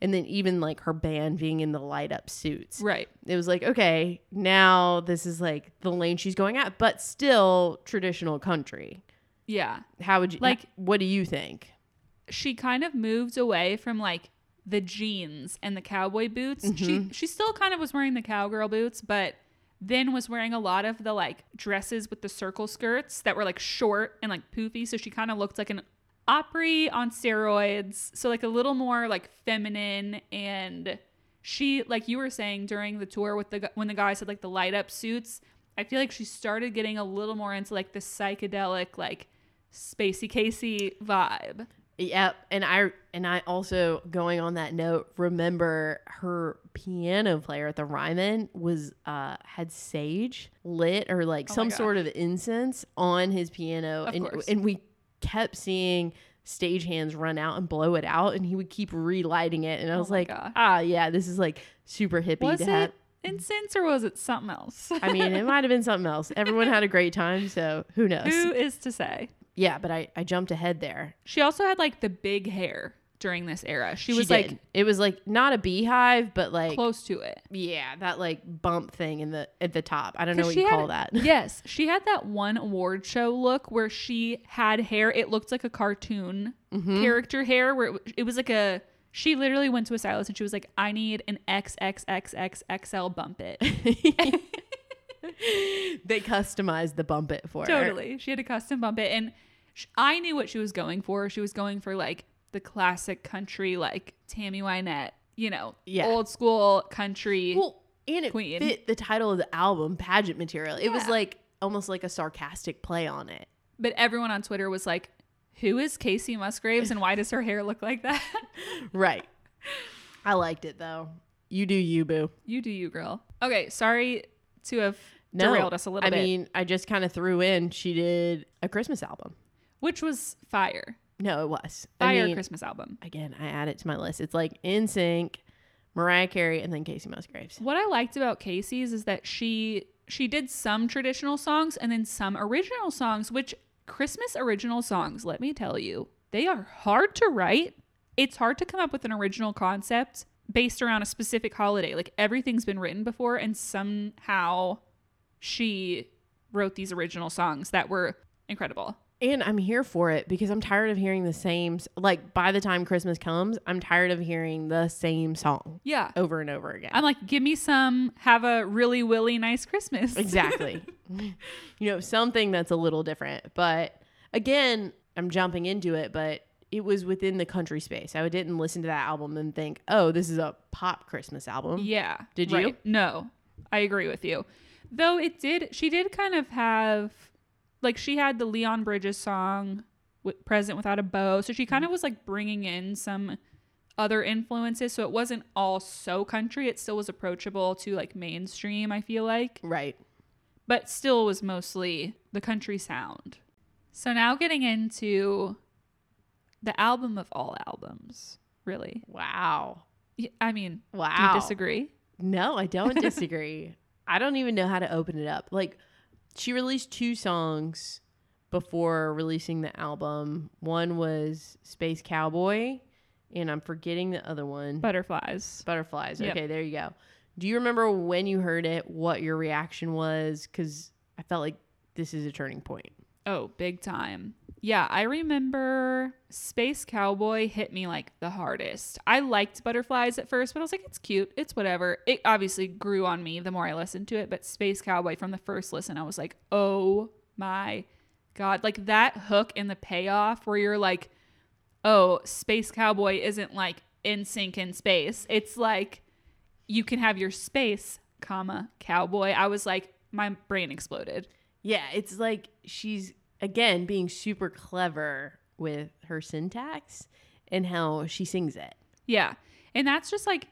and then even like her band being in the light up suits. Right. It was like, okay, now this is like the lane she's going at, but still traditional country. Yeah. How would you Like-? What do you think? She kind of moved away from like the jeans and the cowboy boots. She she still kind of was wearing the cowgirl boots, but then was wearing a lot of the like dresses with the circle skirts that were like short and like poofy. So she kind of looked like an Opry on steroids. So like a little more like feminine and she like you were saying during the tour with the when the guys had like the light up suits. I feel like she started getting a little more into like the psychedelic like Spacey Kacey vibe. Yep, and I and I also going on that note, remember her piano player at the Ryman was uh had sage lit or like Oh some sort of incense on his piano, Of and course. and we kept seeing stagehands run out and blow it out, and he would keep relighting it, and I Oh was my like, gosh. ah, yeah, this is like super hippie Was to it have. incense or was it something else? I mean, it might have been something else. Everyone had a great time, so who knows? Who is to say? Yeah, but I I jumped ahead there. She also had like the big hair during this era. She She was did. like it was like not a beehive, but like close to it. Yeah, that like bump thing in the at the top. I don't know 'Cause what you had- call that. yes, she had that one award show look where she had hair. It looked like a cartoon Mm-hmm. character hair, where it, w- it was like a. She literally went to a stylist and she was like, "I need an XXXXXL bump it." they customized the bump it for her. totally. She had a custom bump it, and sh- I knew what she was going for. She was going for like the classic country, like Tammy Wynette, you know, Yeah. old school country. Well, and it Queen. fit the title of the album, pageant material. It was Yeah. like almost like a sarcastic play on it. But everyone on Twitter was like, "Who is Kacey Musgraves, and why does her hair look like that?" Right. I liked it though. You do you, boo. you do you, girl. Okay, sorry to have No, derailed us a little I bit, mean, I just kind of threw in. She did a Christmas album. which was fire, No, it was. fire I mean, Christmas album. again, I add it to my list. It's like NSYNC, Mariah Carey, and then Kacey Musgraves. What I liked about Kacey's is that she she did some traditional songs and then some original songs, which Christmas original songs, let me tell you, they are hard to write. It's hard to come up with an original concept based around a specific holiday. Like everything's been written before and somehow she wrote these original songs that were incredible. And I'm here for it because I'm tired of hearing the same. Like by the time Christmas comes, I'm tired of hearing the same song Yeah. over and over again. I'm like, give me some, have a really willy nice Christmas. exactly. you know, something that's a little different. But again, I'm jumping into it, but it was within the country space. I didn't listen to that album and think, oh, this is a pop Christmas album. Yeah. Did you? No, I agree with you. Though it did, she did kind of have, like, she had the Leon Bridges song, w- present without a bow. So she kind of was like bringing in some other influences. So it wasn't all so country. It still was approachable to like mainstream, I feel like, Right. but still was mostly the country sound. So now getting into the album of all albums, really. Wow. I mean, Wow. do you disagree? No, I don't disagree. I don't even know how to open it up. Like, she released two songs before releasing the album. One was Space Cowboy, and I'm forgetting the other one. Butterflies. Butterflies. Yep. Okay, there you go. Do you remember when you heard it, what your reaction was? Because I felt like this is a turning point. Oh, big time. Yeah, I remember Space Cowboy hit me like the hardest. I liked Butterflies at first, but I was like, it's cute. It's whatever. It obviously grew on me the more I listened to it, but Space Cowboy from the first listen, I was like, oh my God. Like that hook and the payoff where you're like, oh, Space Cowboy isn't like NSYNC in space. It's like you can have your space, comma, cowboy. I was like, my brain exploded. Yeah, it's like she's again being super clever with her syntax and how she sings it. Yeah. And that's just like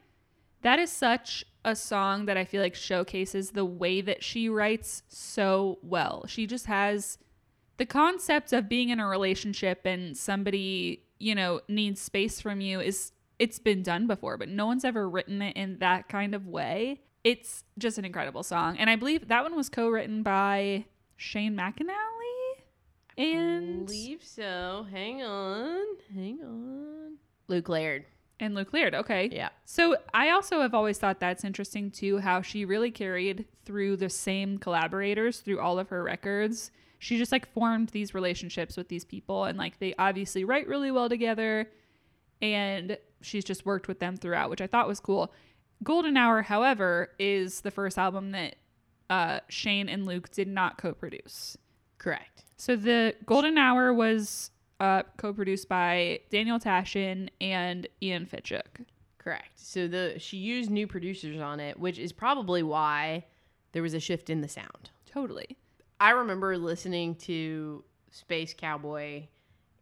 that is such a song that I feel like showcases the way that she writes so well. She just has the concept of being in a relationship and somebody, you know, needs space from you is it's been done before, but no one's ever written it in that kind of way. It's just an incredible song. And I believe that one was co-written by Shane McAnally and believe so. Hang on, hang on. Luke Laird. and Luke Laird. Okay. Yeah. So I also have always thought that's interesting too, how she really carried through the same collaborators through all of her records. She just like formed these relationships with these people and like they obviously write really well together and she's just worked with them throughout, which I thought was cool. Golden Hour, however, is the first album that uh, Shane and Luke did not co-produce. Correct. So the Golden Hour was uh, co-produced by Daniel Tashian and Ian Fitchuk. Correct. So the she used new producers on it, which is probably why there was a shift in the sound. Totally. I remember listening to Space Cowboy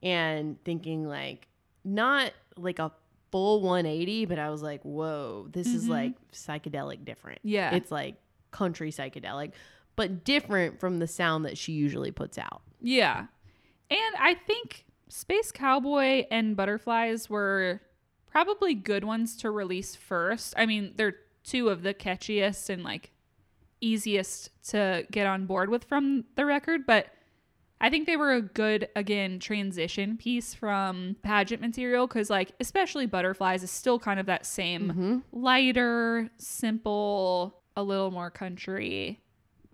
and thinking like not like a full 180, but I was like, "Whoa, this is Mhm. like psychedelic different." Yeah. It's like country psychedelic, but different from the sound that she usually puts out. Yeah. And I think Space Cowboy and Butterflies were probably good ones to release first. I mean, they're two of the catchiest and like easiest to get on board with from the record, but I think they were a good again transition piece from pageant material cuz like especially Butterflies is still kind of that same Mm-hmm. lighter, simple, a little more country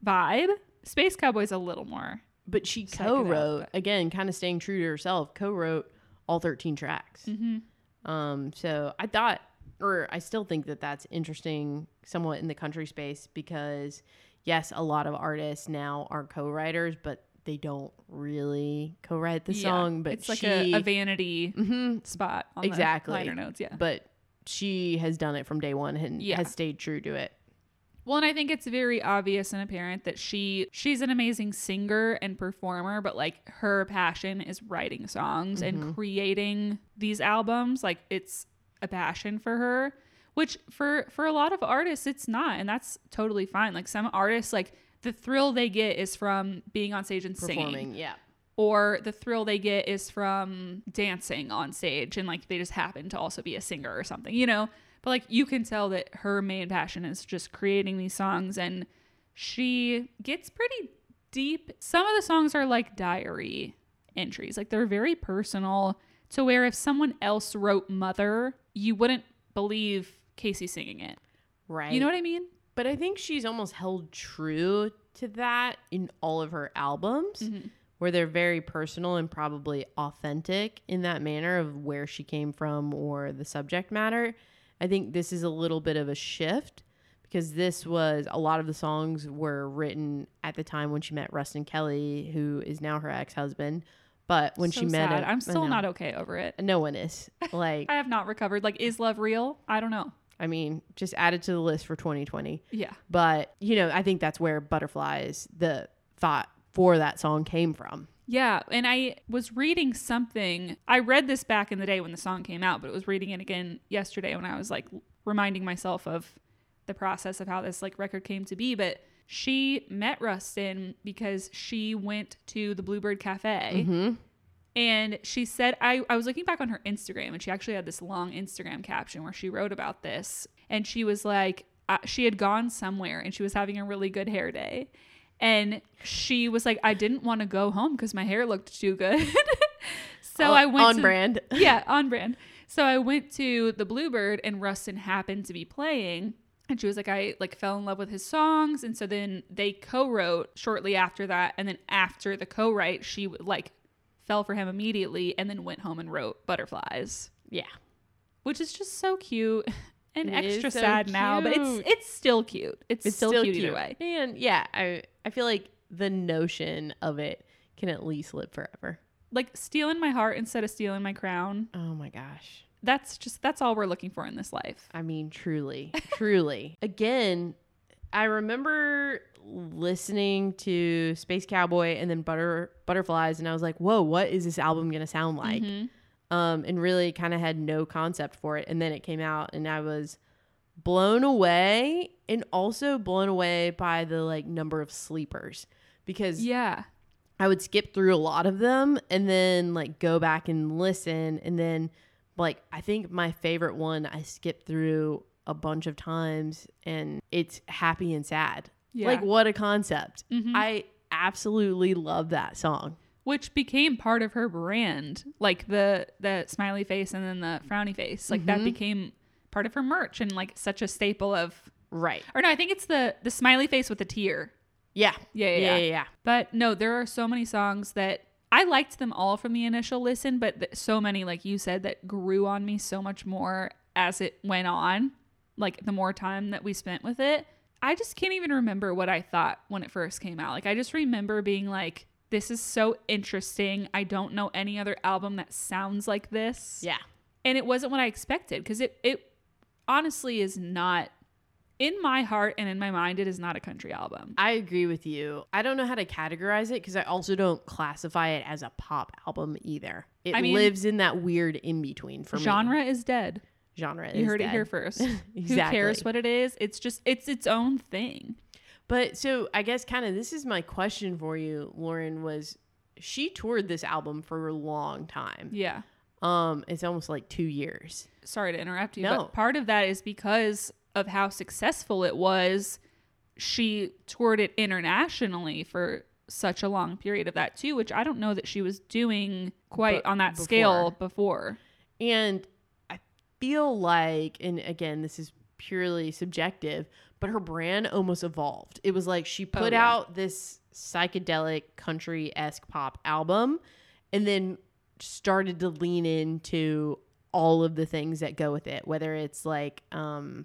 vibe. Space Cowboy's a little more But she co-wrote again, kind of staying true to herself. Co-wrote all 13 tracks. mm-hmm. Um, so I thought, or I still think that that's interesting, somewhat in the country space, because yes, a lot of artists now are co-writers, but they don't really co-write the Yeah, song. But it's like she, a, a vanity Mhm, spot on Exactly. the liner notes. Yeah. but she has done it from day one and Yeah. has stayed true to it. Well, and I think it's very obvious and apparent that she she's an amazing singer and performer, but like her passion is writing songs Mm-hmm. and creating these albums. Like it's a passion for her, which for for a lot of artists it's not, and that's totally fine. Like some artists, like the thrill they get is from being on stage and singing. Yeah. or the thrill they get is from dancing on stage and like they just happen to also be a singer or something, you know? But like you can tell that her main passion is just creating these songs and she gets pretty deep. Some of the songs are like diary entries, like they're very personal to where if someone else wrote Mother, you wouldn't believe Kacey singing it. Right. You know what I mean? But I think she's almost held true to that in all of her albums, Mm-hmm. where they're very personal and probably authentic in that manner of where she came from or the subject matter. I think this is a little bit of a shift because this was a lot of the songs were written at the time when she met Ruston Kelly, who is now her ex husband. But when So she met sad. him, I'm still not okay over it. No one is. Like, I have not recovered. Like, is love real? I don't know. I mean, just add it to the list for 2020. Yeah. But, you know, I think that's where Butterflies, the thought for that song came from. Yeah, and I was reading something. I read this back in the day when the song came out, but it was reading it again yesterday when I was like reminding myself of the process of how this like record came to be, but she met Ruston because she went to the Bluebird Cafe. Mm-hmm. And she said, I, I was looking back on her Instagram, and she actually had this long Instagram caption where she wrote about this. And she was like, uh, she had gone somewhere and she was having a really good hair day. And she was like, I didn't want to go home because my hair looked too good. so oh, I went on to, brand. yeah, on brand. So I went to the Bluebird and Ruston happened to be playing. And she was like, I like fell in love with his songs. And so then they co-wrote shortly after that. And then after the co-write, she like fell for him immediately and then went home and wrote Butterflies, Yeah. which is just so cute and It extra so sad now, but it's it's still cute. It's, still, cute, either way. And yeah, I I feel like the notion of it can at least live forever. Like stealing my heart instead of stealing my crown. Oh my gosh. That's just that's all we're looking for in this life. I mean, truly, truly. Again, I remember listening to Space Cowboy and then Butter Butterflies, and I was like, "Whoa, what is this album gonna sound like?" Mhm. Um, and really kind of had no concept for it. And then it came out, and I was blown away, and also blown away by the like number of sleepers because Yeah. I would skip through a lot of them and then like go back and listen and then like I think my favorite one I skipped through a bunch of times and it's happy and sad. Yeah. Like what a concept. Mhm. I absolutely love that song. Which became part of her brand like the the smiley face and then the frowny face like that Mhm. became part of her merch and like such a staple of Right. or no i think it's the the smiley face with the tear Yeah. yeah yeah, Yeah, yeah. yeah, yeah. but no there are so many songs that i liked them all from the initial listen but th- so many like you said that grew on me so much more as it went on like the more time that we spent with it i just can't even remember what i thought when it first came out like i just remember being like this is so interesting i don't know any other album that sounds like this Yeah. and it wasn't what i expected because it it honestly is not in my heart and in my mind it is not a country album I agree with you. I don't know how to categorize it because I also don't classify it as a pop album either. It I mean- lives in that weird in between for me. genre is dead Genre. you heard it here first exactly. who cares what it is it's just it's its own thing But so I guess kind of this is my question for you, Lauren, was she toured this album for a long time. yeah Um, it's almost like two years. sorry to interrupt you No. but part of that is because of how successful it was she toured it internationally for such a long period of that too which i don't know that she was doing quite Bu- on that before. scale before And I feel like, and again, this is purely subjective, but her brand almost evolved. It was like she put yeah. out this psychedelic country esque pop album and then started to lean into all of the things that go with it, whether it's like, um,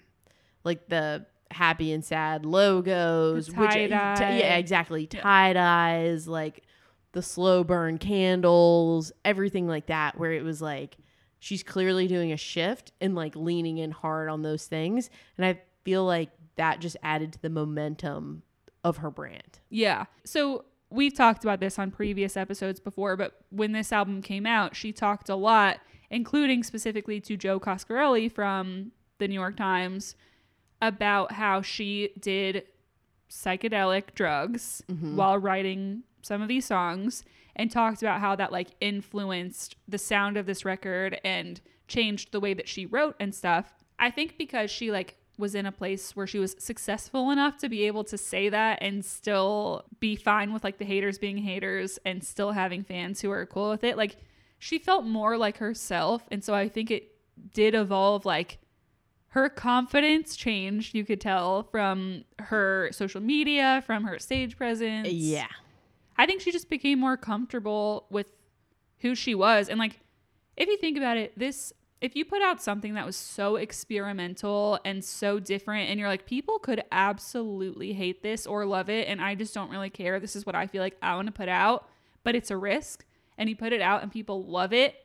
like the happy and sad logos, The which t- yeah, exactly, Yeah. tie dyes, like the slow burn candles, everything like that, where it was like she's clearly doing a shift and like leaning in hard on those things, and I feel like that just added to the momentum of her brand. Yeah. So we've talked about this on previous episodes before, but when this album came out, she talked a lot, including specifically to Joe Coscarelli from the New York Times, about how she did psychedelic drugs mm-hmm. while writing some of these songs and talked about how that like influenced the sound of this record and changed the way that she wrote and stuff. I think because she like was in a place where she was successful enough to be able to say that and still be fine with like the haters being haters and still having fans who are cool with it. Like she felt more like herself and so I think it did evolve like her confidence changed, you could tell from her social media, from her stage presence. Yeah. I think she just became more comfortable with who she was. And like, if you think about it, this, if you put out something that was so experimental and so different, and you're like, people could absolutely hate this or love it, and I just don't really care. This is what I feel like I want to put out, but it's a risk. And you put it out and people love it.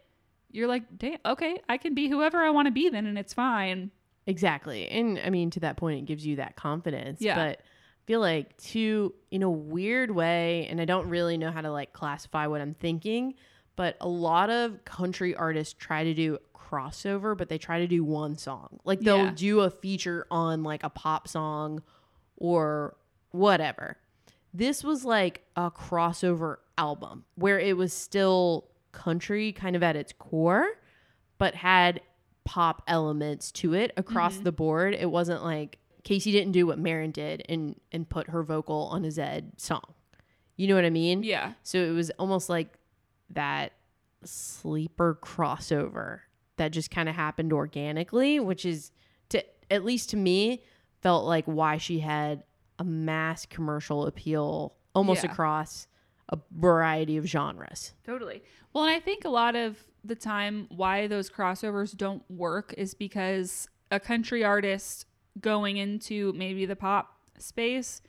You're like, damn, okay, I can be whoever I want to be then, and it's fine. Exactly. And I mean, to that point, it gives you that confidence. Yeah. But feel like too in a weird way and I don't really know how to like classify what I'm thinking, but a lot of country artists try to do crossover, but they try to do one song. Like they'll Yeah. do a feature on like a pop song or whatever. This was like a crossover album where it was still country kind of at its core, but had pop elements to it across mm-hmm. the board. It wasn't like Kacey didn't do what Maren did and and put her vocal on a Zedd song. You know what I mean? Yeah. So it was almost like that sleeper crossover that just kind of happened organically, which is to at least to me felt like why she had a mass commercial appeal almost Yeah. across a variety of genres. Totally. Well, and I think a lot of the time why those crossovers don't work is because a country artist going into maybe the pop space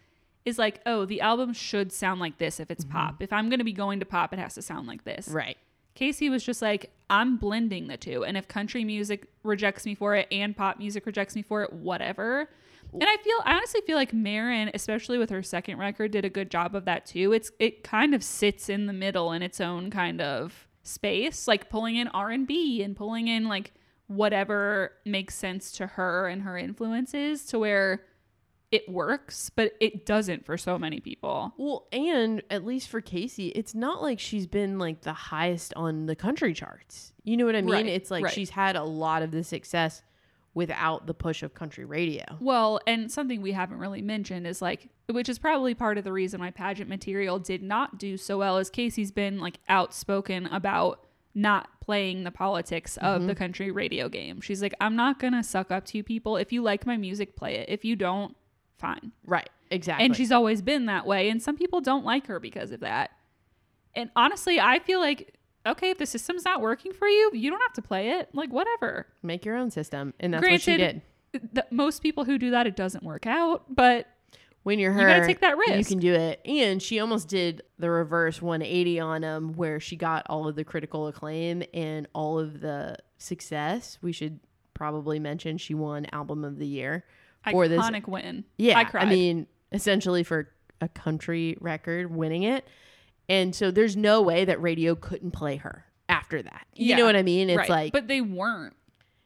is like, oh, the album should sound like this if it's mm-hmm. pop. If I'm going to be going to pop, it has to sound like this. Right. Kacey was just like, I'm blending the two. And if country music rejects me for it and pop music rejects me for it, whatever. And I feel I honestly feel like Maren, especially with her second record, did a good job of that too. It's it kind of sits in the middle in its own kind of space, like pulling in R and B and pulling in like whatever makes sense to her and her influences to where it works, but it doesn't for so many people. Well, and at least for Kacey, it's not like she's been like the highest on the country charts. You know what I mean? Right, it's like right. she's had a lot of the success without the push of country radio. Well, and something we haven't really mentioned is like, which is probably part of the reason why pageant material did not do so well, is Kacey's been like outspoken about not playing the politics of mm-hmm. the country radio game. She's like, I'm not gonna suck up to you people. If you like my music, play it. If you don't, fine. Right. Exactly. And she's always been that way. And some people don't like her because of that. And honestly, I feel like, okay, if the system's not working for you, you don't have to play it. Like, whatever. make your own system, and that's what she did. The, most people who do that, it doesn't work out. But When you're her, You gotta take that risk. You can do it, and she almost did the reverse 180 on him, where she got all of the critical acclaim and all of the success. We should probably mention she won album of the year for this iconic win. Yeah, I I, mean, essentially for a country record winning it. And so there's no way that radio couldn't play her after that. You Yeah, know what I mean? It's right. like but they weren't.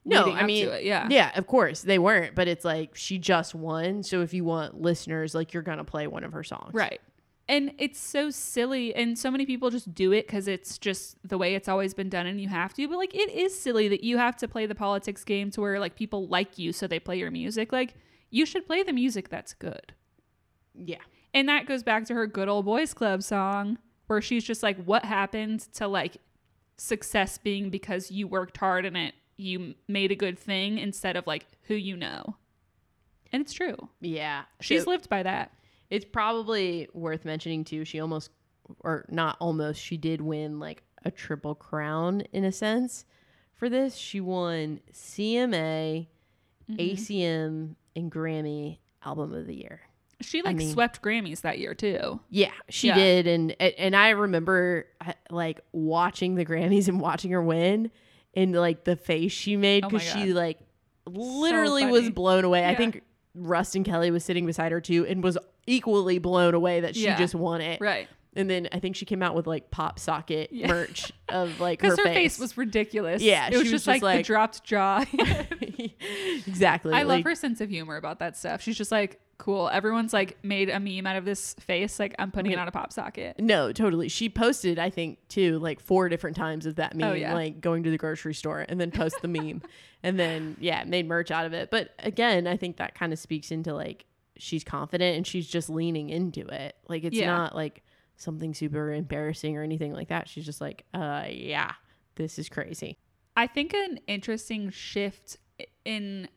no, I mean, yeah. yeah, of course they weren't, but it's like she just won. So if you want listeners, like you're gonna play one of her songs, Right. And it's so silly, and so many people just do it because it's just the way it's always been done, and you have to. But like, it is silly that you have to play the politics game to where like people like you, so they play your music. Like, you should play the music that's good. Yeah, And that goes back to her good old boys club song, where she's just like, what happened to like success being because you worked hard and it, you made a good thing instead of like who you know. And it's true. yeah. She's So lived by that. it's probably worth mentioning too. She almost, or not almost, she did win like a triple crown in a sense for this. She won CMA, Mm-hmm. ACM, and Grammy Album of the Year. She like mean- swept Grammys that year too. Yeah, she Yeah. did, and and I remember uh, like watching the Grammys and watching her win, and like the face she made Oh because she like literally funny. was blown away. I think Ruston Kelly was sitting beside her too, and was equally blown away that she Yeah. just won it. Right. And then I think she came out with like pop socket Yeah. merch of like her, Because her, face. face. was ridiculous. Yeah, It was she was just, just like, the dropped jaw. exactly. I love her sense of humor about that stuff. She's just like, cool. Everyone's like made a meme out of this face. Like, I'm putting it on a pop socket. No, totally. She posted, I think, too, like four different times of that oh, meme, Oh, yeah. like going to the grocery store and then post the meme and then, yeah, made merch out of it. But again, I think that kind of speaks into like she's confident and she's just leaning into it. Like it's Yeah. not like something super embarrassing or anything like that. She's just like, uh, yeah, this is crazy. I think an interesting shift in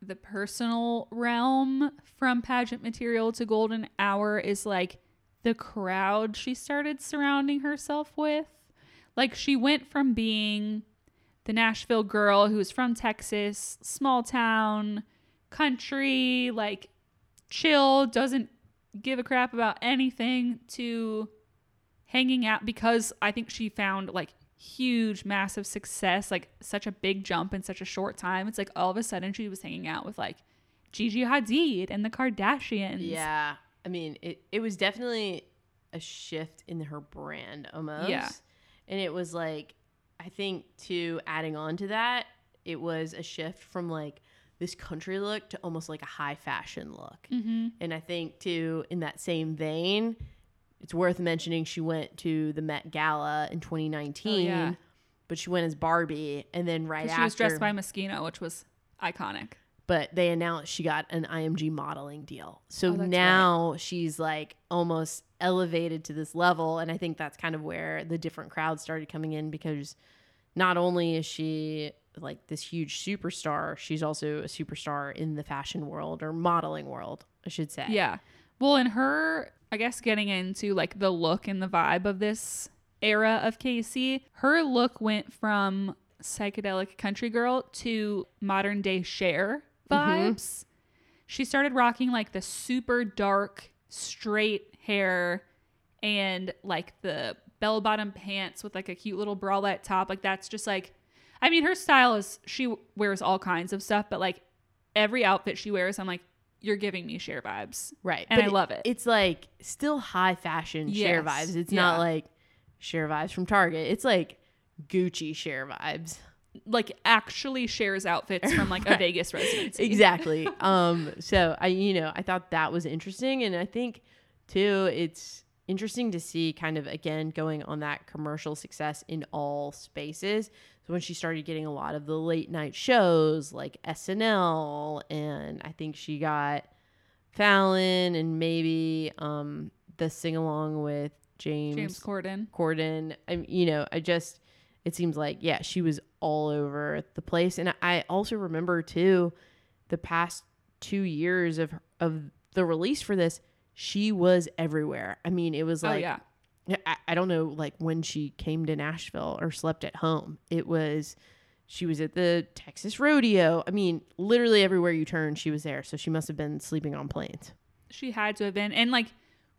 the personal realm from pageant material to golden hour is like the crowd she started surrounding herself with. Like she went from being the Nashville girl who was from Texas, small town, country, like chill, doesn't give a crap about anything to hanging out because I think she found like huge, massive success, like such a big jump in such a short time. It's like all of a sudden she was hanging out with like Gigi Hadid and the Kardashians. Yeah. I mean, it, it was definitely a shift in her brand almost. Yeah. And it was like, I think, to adding on to that, it was a shift from like this country look to almost like a high fashion look. Mm-hmm. And I think, too, in that same vein, it's worth mentioning she went to the Met Gala in 2019, Oh, yeah. but she went as Barbie. And then right after. She was dressed by Moschino, which was iconic. but they announced she got an IMG modeling deal. So Oh, now she's like almost elevated to this level. And I think that's kind of where the different crowds started coming in because not only is she like this huge superstar, she's also a superstar in the fashion world or modeling world, I should say. Yeah. Well, in her, I guess, getting into like the look and the vibe of this era of Kacey, her look went from psychedelic country girl to modern day Cher mm-hmm. vibes. She started rocking like the super dark, straight hair and like the bell bottom pants with like a cute little bralette top. Like, that's just like, I mean, her style is she wears all kinds of stuff, but like every outfit she wears, I'm like, you're giving me Cher vibes. Right. And But I love it. It's like still high fashion Cher Yes. vibes. It's Yeah. not like Cher vibes from Target. It's like Gucci Cher vibes. Like actually Cher's outfits from like a Vegas residency. exactly um so i you know i thought that was interesting and i think too it's interesting to see kind of again going on that commercial success in all spaces so when she started getting a lot of the late night shows like snl and i think she got fallon and maybe um the sing along with james, James Corden. Corden. I'm, you know, I just it seems like yeah, she was all over the place and I also remember too the past 2 years of of the release for this, she was everywhere. I mean, it was oh like yeah. I, I don't know like when she came to Nashville or slept at home. It was she was at the Texas rodeo. I mean, literally everywhere you turn, she was there. So she must have been sleeping on planes. She had to have been. And like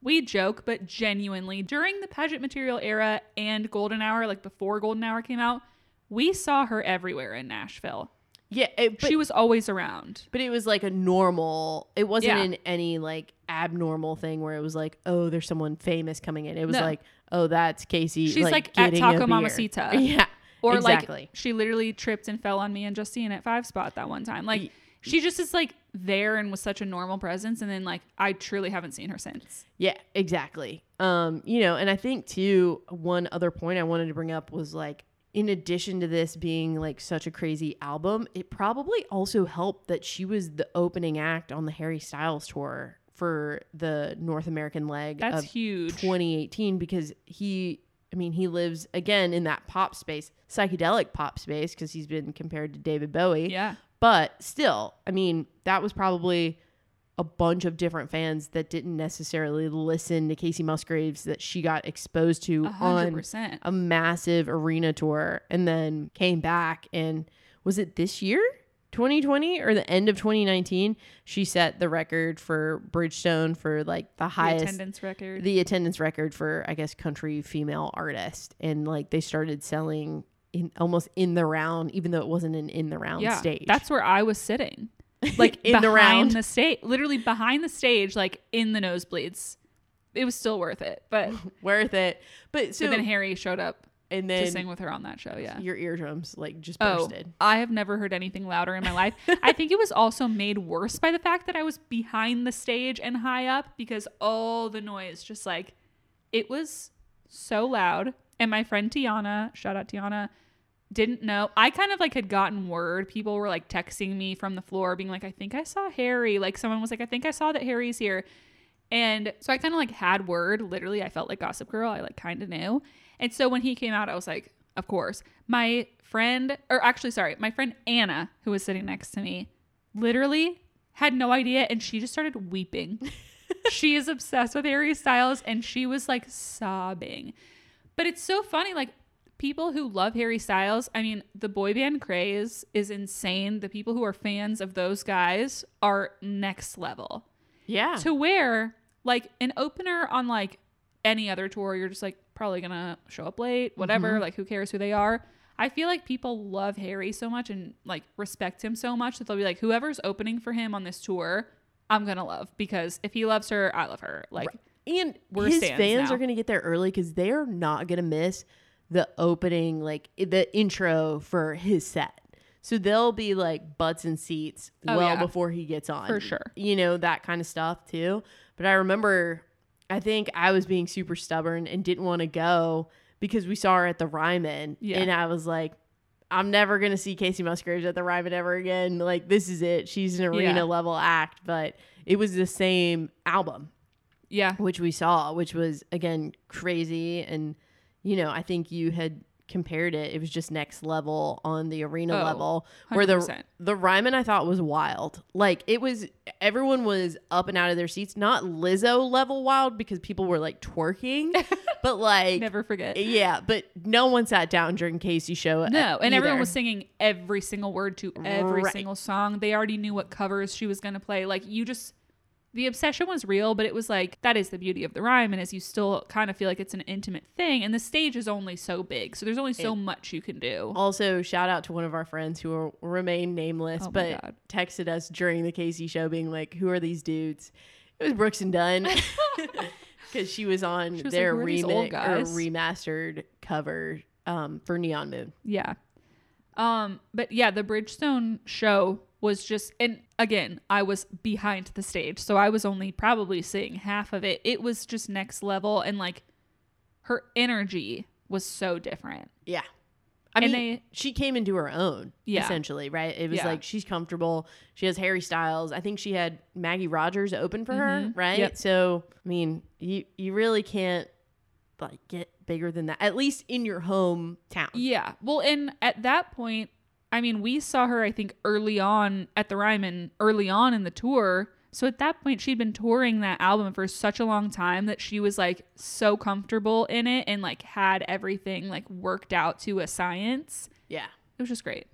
we joke, but genuinely, during the pageant material era and Golden Hour, like before Golden Hour came out, we saw her everywhere in Nashville. Yeah, it, but she was always around. But it was like a normal. It wasn't Yeah. in any like abnormal thing where it was like, oh, there's someone famous coming in. It was No. like, oh, that's Kacey. She's like, at Taco. Mamacita. Yeah, Or exactly. like she literally tripped and fell on me and Justine at Five Spot that one time. Like she just is like there and was such a normal presence. And then like I truly haven't seen her since. Yeah, exactly. Um, you know, and I think too, one other point I wanted to bring up was like, in addition to this being like such a crazy album, it probably also helped that she was the opening act on the Harry Styles tour for the North American leg That's of huge. 2018 because he I mean he lives again in that pop space, psychedelic pop space because he's been compared to David Bowie. Yeah. But still, I mean, that was probably a bunch of different fans that didn't necessarily listen to Kacey Musgraves that she got exposed to A hundred on a massive arena tour and then came back and was it this year 2020 or the end of 2019 she set the record for bridgestone for like the The highest attendance record. the attendance record for I guess country female artist and like they started selling in almost in the round even though it wasn't an in the round yeah. stage That's where I was sitting. Like In the round. the stage, literally behind the stage, like in the nosebleeds. It was still worth it. But worth it but so so then Harry showed up and then to sing with her on that show. Yeah. your eardrums like just Oh, bursted I have never heard anything louder in my life. I think it was also made worse by the fact that I was behind the stage and high up because all the noise just like it was so loud. And my friend Tiana, shout out Tiana, didn't know. I kind of like had gotten word. People were like texting me from the floor being like, I think I saw Harry. Like someone was like, I think I saw that Harry's here. And so I kind of like had word. Literally, I felt like Gossip Girl. I like kind of knew. And so when he came out, I was like, of course. My friend, or actually, sorry, my friend Anna, who was sitting next to me, literally had no idea and she just started weeping. she is obsessed with Harry Styles and she was like sobbing. But it's so funny, like people who love Harry Styles, I mean, the boy band craze is insane. The people who are fans of those guys are next level yeah to where like an opener on like any other tour you're just like probably gonna show up late whatever mm-hmm. like who cares who they are i feel like people love harry so much and like respect him so much that they'll be like whoever's opening for him on this tour I'm gonna love because if he loves her, I love her. Like And We're his fans now. are to get there early because they are not to miss the opening, like the intro for his set. So they'll be like butts and seats Oh, well yeah. before he gets on. For sure. You know, that kind of stuff too. But I remember, I think I was being super stubborn and didn't want to go because we saw her at the Ryman. Yeah. And I was like, I'm never going to see Kacey Musgraves at the Ryman ever again. Like, this is it. She's an arena Yeah. level act. But it was the same album yeah, which we saw, which was again crazy. And, you know, I think you had compared it. It was just next level on the arena Oh, level where the 100%. the Ryman I thought was wild. Like it was everyone was up and out of their seats, not Lizzo level wild because people were like twerking, but like never forget. yeah, but no one sat down during Kacey's show. No, and everyone was singing every single word to every Right. single song. They already knew what covers she was going to play. Like you just the obsession was real, but it was like that is the beauty of the Ryman as you still kind of feel like it's an intimate thing and the stage is only so big. So there's only so much you can do. Also, shout out to one of our friends who will remain nameless, Oh but God. texted us during the Kacey show, being like, "Who are these dudes?" It was Brooks and Dunn because she was on She was their like, "Who are these old remix or remastered cover um, for Neon Moon. Yeah. Um, but yeah, the Bridgestone show was just and again, I was behind the stage, so I was only probably seeing half of it. It was just next level and like her energy was so different. Yeah. I And mean, they- she came into her own, Yeah. essentially, right? It was Yeah. like she's comfortable. She has Harry Styles. I think she had Maggie Rogers open for her, Mhm. right? Yep. So, I mean, you you really can't like get bigger than that, at least in your hometown. Yeah. Well, and at that point, I mean, we saw her I think early on at the Ryman, early on in the tour. So at that point, she'd been touring that album for such a long time that she was like so comfortable in it and like had everything like worked out to a science. Yeah. It was just great.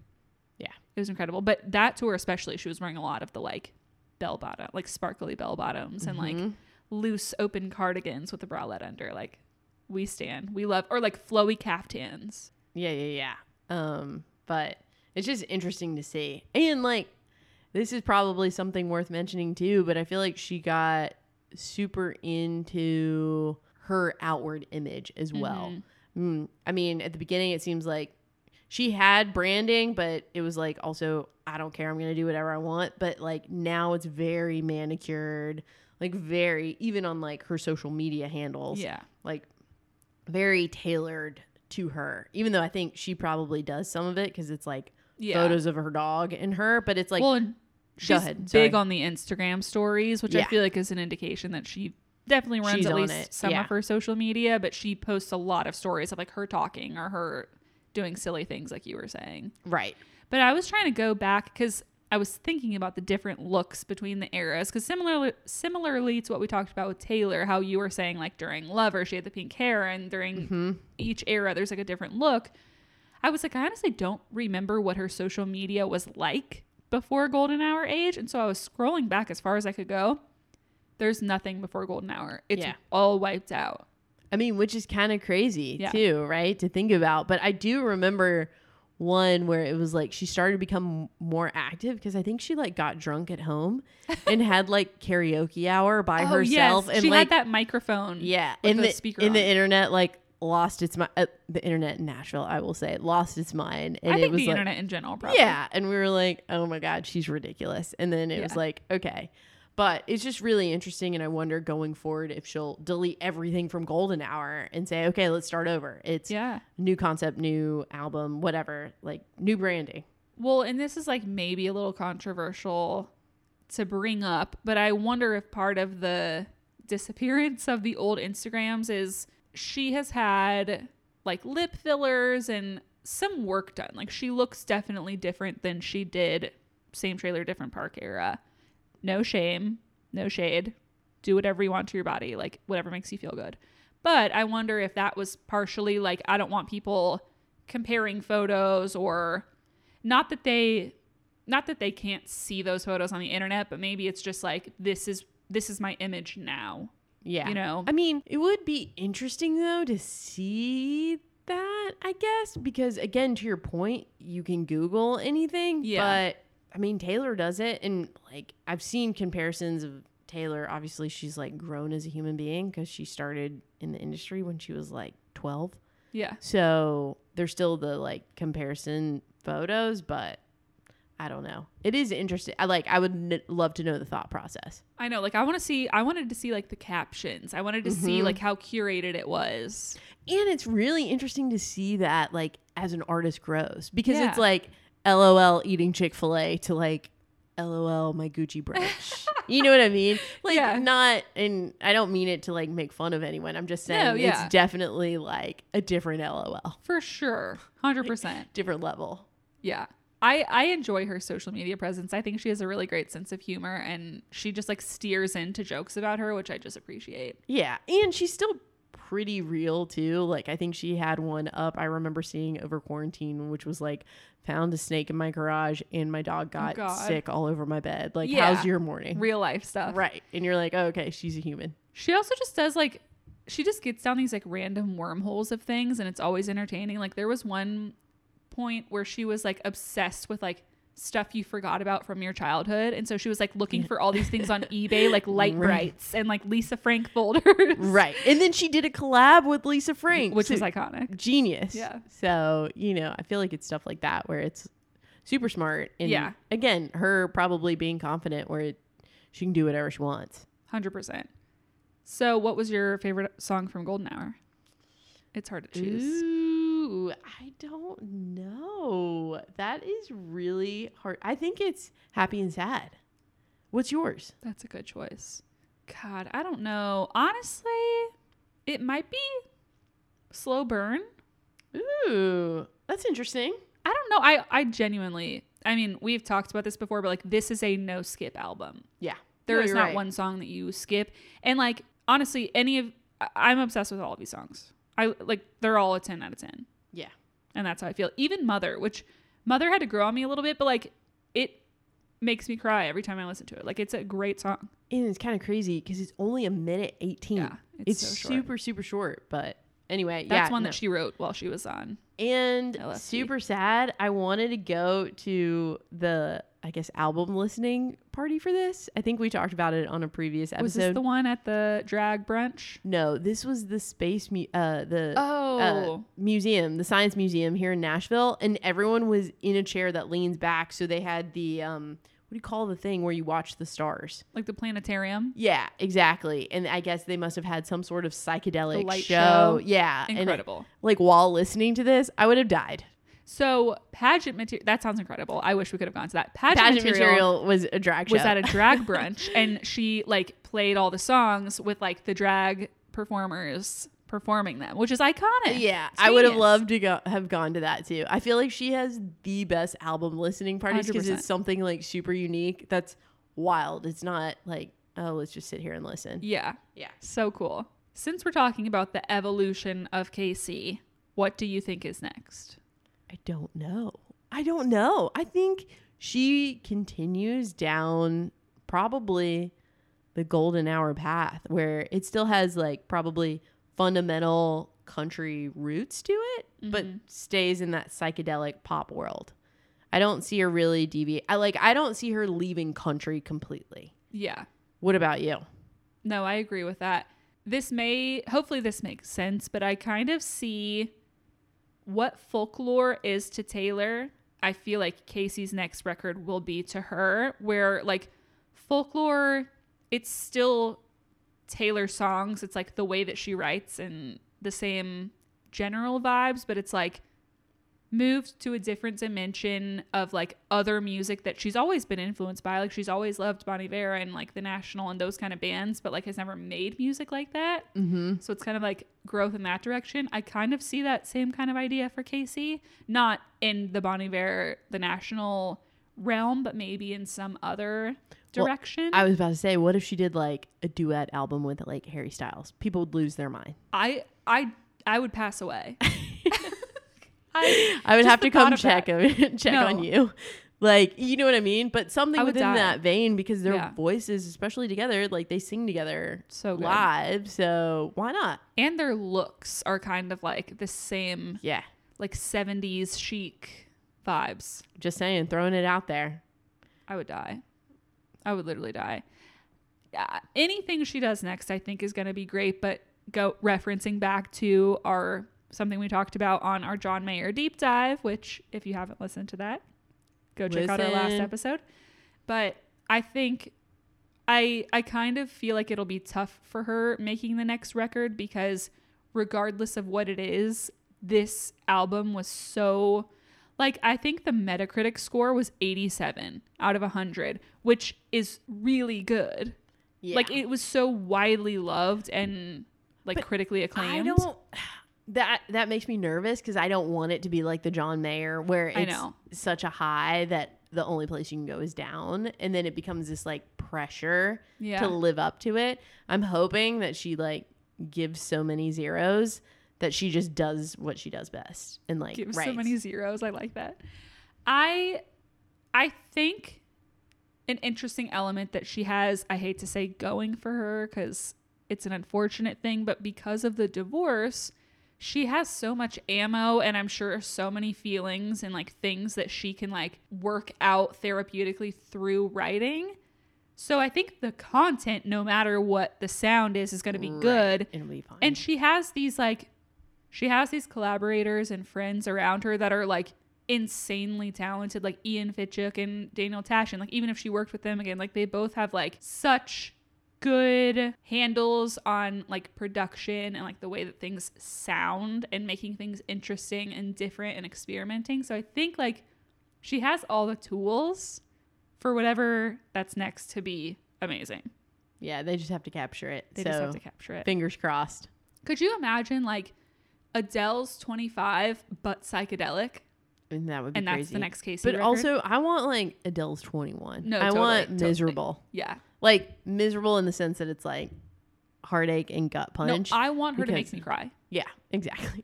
Yeah. It was incredible. But that tour especially, she was wearing a lot of the like bell bottom, like sparkly bell bottoms and like loose open cardigans with a bralette under. Like we stand. We love or like flowy caftans. Yeah, yeah, yeah. Um, but it's just interesting to see. And like this is probably something worth mentioning too, but I feel like she got super into her outward image as well. Mm, I mean, at the beginning it seems like she had branding, but it was like also I don't care, I'm going to do whatever I want, but like now it's very manicured, like very even on like her social media handles Yeah. like very tailored to her even though i think she probably does some of it because it's like Yeah. photos of her dog and her but it's like well, she's ahead, big on the Instagram stories, which I feel like is an indication that she definitely runs She's at least it, some yeah. of her social media, but she posts a lot of stories of like her talking or her doing silly things like you were saying. right But I was trying to go back because I was thinking about the different looks between the eras. Because similarly, similarly to what we talked about with Taylor, how you were saying like during Lover she had the pink hair, and during Mm-hmm. each era there's like a different look. I was like, I honestly don't remember what her social media was like before Golden Hour age, and so I was scrolling back as far as I could go. There's nothing before Golden Hour. It's Yeah. all wiped out. i mean which is kind of crazy Yeah. too right to think about but i do remember one where it was like she started to become more active because i think she like got drunk at home and had like karaoke hour by oh, herself and Oh, she like had that microphone. Yeah, and the the, speaker and the internet like lost its mind. Uh, the internet in Nashville, I will say, lost its mind, and I it think was the like, internet in general, probably. yeah, and we were like, oh my god, she's ridiculous, and then it was like, okay, but it's just really interesting, and I wonder going forward if she'll delete everything from Golden Hour and say, okay, let's start over. It's Yeah. new concept, new album, whatever, like new branding. Well, and this is like maybe a little controversial to bring up, but I wonder if part of the disappearance of the old Instagrams is she has had like lip fillers and some work done. Like she looks definitely different than she did same trailer different park era. No shame, no shade. Do whatever you want to your body, like whatever makes you feel good. But I wonder if that was partially like I don't want people comparing photos or not that they not that they can't see those photos on the internet, but maybe it's just like this is this is my image now. Yeah. You know? I mean, it would be interesting though to see that, I guess, because again, to your point, you can Google anything. Yeah. But I mean, Taylor does it, and like I've seen comparisons of Taylor. Obviously, she's like grown as a human being because she started in the industry when she was like twelve. Yeah. So there's still the like comparison photos, but I don't know. It is interesting. I like. I would n- love to know the thought process. I know. Like I want to see. I wanted to see like the captions. I wanted to see Mhm. like how curated it was. And it's really interesting to see that like as an artist grows because Yeah. it's like LOL eating Chick Fil A to like LOL my Gucci brunch. you know what I mean? Like Yeah. not, and I don't mean it to like make fun of anyone. I'm just saying No, yeah. it's definitely like a different LOL, For sure. 100%. different level. Yeah. I, I enjoy her social media presence. I think she has a really great sense of humor and she just like steers into jokes about her, which I just appreciate. Yeah, and she's still pretty real too. Like I think she had one up I remember seeing over quarantine which was like found a snake in my garage and my dog oh, got Oh, God. sick all over my bed. Like Yeah. how's your morning? Real life stuff. Right. And you're like, oh, okay, she's a human. She also just does like she just gets down these like random wormholes of things and it's always entertaining. Like there was one point where she was like obsessed with like stuff you forgot about from your childhood. And so she was like looking for all these things on eBay, like light Right. brights and like Lisa Frank folders. Right. And then she did a collab with Lisa Frank, Which so- was iconic. genius. Yeah. So, you know, I feel like it's stuff like that where it's super smart. And Yeah. again, her probably being confident where it, she can do whatever she wants. Hundred percent. So what was your favorite song from Golden Hour? It's hard to choose. Ooh, I don't know. That is really hard. I think it's happy and sad. What's yours? That's a good choice. God, I don't know. Honestly, it might be Slow Burn. Ooh, that's interesting. I don't know. I I genuinely. I mean, we've talked about this before, but like this is a no skip album. Yeah. There No, is not right. one song that you skip. And like honestly, any of I'm obsessed with all of these songs. I like they're all a 10 out of 10. Yeah. And that's how I feel. Even Mother, which Mother had to grow on me a little bit, but like it makes me cry every time I listen to it. Like it's a great song. And it's kind of crazy because it's only a minute 18. Yeah, It's, it's so super, super short. But anyway, That's yeah. one no. that she wrote while she was on. And LSD. super sad. I wanted to go to the, I guess, album listening party for this. I think we talked about it on a previous episode. Was this the one at the drag brunch? no, this was the space, mu- uh, the Oh. uh, museum, the science museum here in Nashville, and everyone was in a chair that leans back. So they had the um, what do you call the thing where you watch the stars? like the planetarium. Yeah, exactly. And I guess they must have had some sort of psychedelic show. show. Yeah, and, Incredible. like while listening to this, I would have died. So pageant material. That sounds incredible. I wish we could have gone to that. Pageant, Pageant material, material was a drag show. was at a drag brunch, and she like played all the songs with like the drag performers performing them, which is iconic. yeah, It's I would have loved to go have gone to that too. I feel like she has the best album listening parties because it's something like super unique. That's wild. It's not like oh, let's just sit here and listen. Yeah. Yeah. So cool. Since we're talking about the evolution of Kacey, what do you think is next? I don't know. I don't know. I think she continues down probably the golden hour path where it still has like probably fundamental country roots to it, but mm-hmm. stays in that psychedelic pop world. I don't see her really deviate. I like I don't see her leaving country completely. Yeah. What about you? No, I agree with that. This may, hopefully, this makes sense, but I kind of see what folklore is to Taylor. I feel like Kacey's next record will be to her, where like folklore, it's still Taylor songs. It's like the way that she writes and the same general vibes, but it's like moved to a different dimension of like other music that she's always been influenced by. Like she's always loved Bon Iver and like the National and those kind of bands, but like has never made music like that. Mm-hmm. So it's kind of like growth in that direction. I kind of see that same kind of idea for Kacey, not in the Bon Iver, the National realm, but maybe in some other Well, direction. I was about to say, what if she did like a duet album with like Harry Styles? People would lose their mind. I I I would pass away. I I would have to come check that. check No. on you. Like, you know what I mean? But something within die. that vein because their Yeah. voices, especially together, like they sing together So good. live. So why not? and their looks are kind of like the same Yeah. like 70s chic vibes. Just saying, throwing it out there. I would die. I would literally die. Yeah, anything she does next, I think, is going to be great. But go referencing back to our something we talked about on our John Mayer deep dive, which if you haven't listened to that, go check out our last episode. But I think I I kind of feel like it'll be tough for her making the next record because regardless of what it is, this album was so like I think the Metacritic score was 87 out of 100, which is really good. Yeah. Like it was so widely loved and like But critically I acclaimed. don't. That that makes me nervous because I don't want it to be like the John Mayer where it's I know. such a high that the only place you can go is down, and then it becomes this like pressure Yeah. to live up to it. I'm hoping that she like gives so many zeros that she just does what she does best and like Give so many zeros. I like that. I I think an interesting element that she has, I hate to say going for her cuz it's an unfortunate thing, but because of the divorce, she has so much ammo and I'm sure so many feelings and like things that she can like work out therapeutically through writing. So I think the content no matter what the sound is is going to be Right. good. It'll be fine. And she has these like she has these collaborators and friends around her that are like insanely talented, like Ian Fitchuk and Daniel Tashian. Like even if she worked with them again, like they both have like such good handles on like production and like the way that things sound and making things interesting and different and experimenting. So I think like she has all the tools for whatever that's next to be amazing. yeah, they just have to capture it. They so just have to capture it. fingers crossed. Could you imagine like Adele's 25 but psychedelic? And that would be And crazy. that's the next case. But record? also, I want like Adele's 21. No, I totally, want totally. miserable. Yeah. Like miserable in the sense that it's like heartache and gut punch. No. I want her to because- make me cry. yeah, exactly.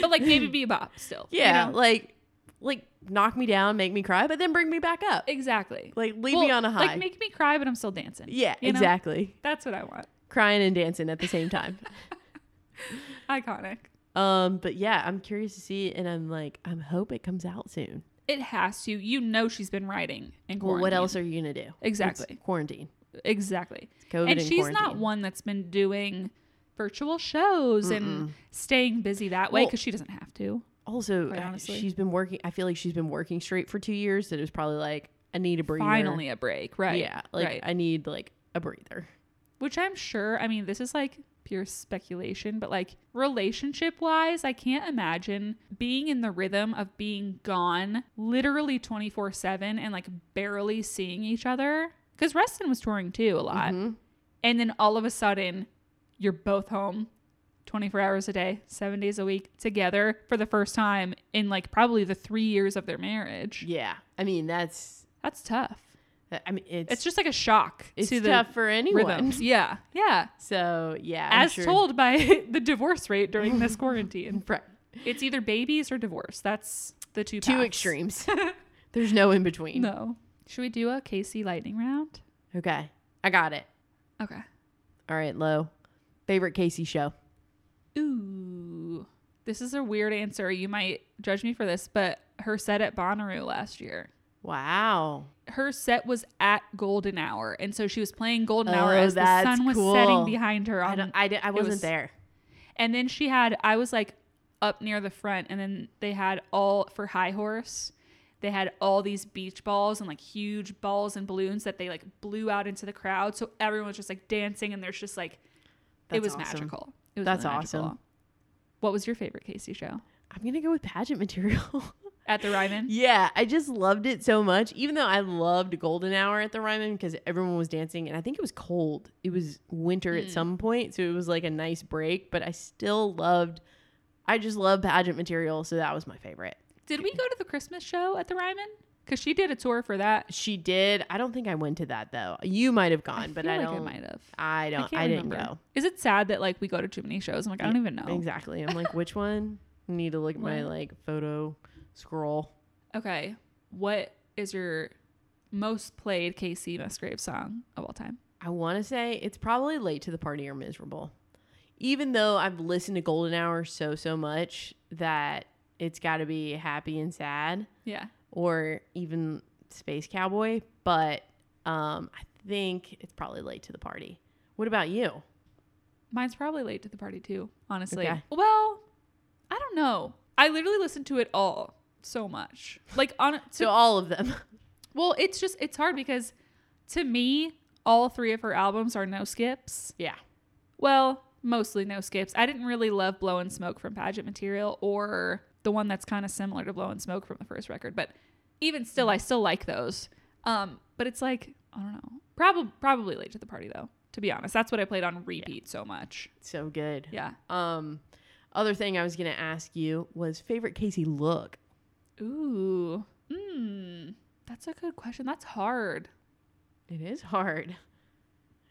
But like maybe be a bop still. you yeah, know? like like knock me down, make me cry, but then bring me back up. exactly. Like leave me on a high. Like make me cry, but I'm still dancing. yeah, you know? exactly. That's what I want. Crying and dancing at the same time. Iconic. um, but yeah, I'm curious to see, and I'm like, I hope it comes out soon. It has to. You know she's been writing in Well, what else are you gonna do? Exactly. It's quarantine. Exactly. COVID and and she's not one that's been doing virtual shows and staying busy that way Well, because she doesn't have to. Also, honestly. she's been working. I feel like she's been working straight for two years. That it was probably like I need a breather. Finally a break, right? Yeah, like right. I need like a breather. which I'm sure, I mean, this is like pure speculation, but like relationship wise, I can't imagine being in the rhythm of being gone literally 24 7 and like barely seeing each other. Because Ruston was touring too a lot. Mm-hmm. And then all of a sudden, you're both home 24 hours a day, seven days a week together for the first time in like probably the three years of their marriage. Yeah, I mean that's. That's tough. I mean it's It's just like a shock it's to the tough for anyone. rhythms. Yeah. Yeah. So yeah, I'm as sure- told by the divorce rate during this quarantine. Right. It's either babies or divorce. That's the two two paths. extremes. There's no in between. No. Should we do a Kacey lightning round? Okay, I got it. Okay. All right, Lo. Favorite Kacey show? Ooh. This is a weird answer. You might judge me for this, but her set at Bonnaroo last year. Wow. Her set was at Golden Hour, and so she was playing Golden Hour Oh, as the sun was cool. setting behind her. I On, I, di- I wasn't was- there. And then she had, I was like up near the front, and then they had all for High Horse. They had all these beach balls and like huge balls and balloons that they like blew out into the crowd. So everyone was just like dancing, and there's just like, it was awesome. magical. It was That's really awesome. What was your favorite Kacey show? I'm gonna go with pageant material. At the Ryman? yeah, I just loved it so much. Even though I loved Golden Hour at the Ryman because everyone was dancing, and I think it was cold. It was winter Hmm. at some point, so it was like a nice break. But I still loved. I just love pageant material, so that was my favorite. Did we go to the Christmas show at the Ryman? Because she did a tour for that. She did. I don't think I went to that though. You might have gone, but feel I like don't. I might have. I don't. can't I, didn't remember. go. Is it sad that like we go to too many shows? I'm like, I don't even know. Exactly. I'm like, which one? I need to look at my like photo scroll. Okay. What is your most played Kacey Musgrave song of all time? I want to say it's probably late to the party or miserable. Even though I've listened to Golden Hour so so much that it's got to be happy and sad, Yeah. or even Space Cowboy, but um, I think it's probably late to the party. What about you? Mine's probably late to the party too, honestly. Okay. Well, I don't know. I literally listened to it all so much. Like on to, So all of them. well, it's just it's hard because to me, all three of her albums are no skips. yeah. Well, mostly no skips. I didn't really love Blowin' Smoke from Pageant Material or the one that's kind of similar to Blowin' Smoke from the first record, but even still I still like those. Um, but it's like, I don't know. Probably probably late to the party though, to be honest. That's what I played on repeat so much. So good. Yeah. Um, other thing I was gonna ask you was favorite Kacey look. Ooh. Hmm. That's a good question. That's hard. It is hard.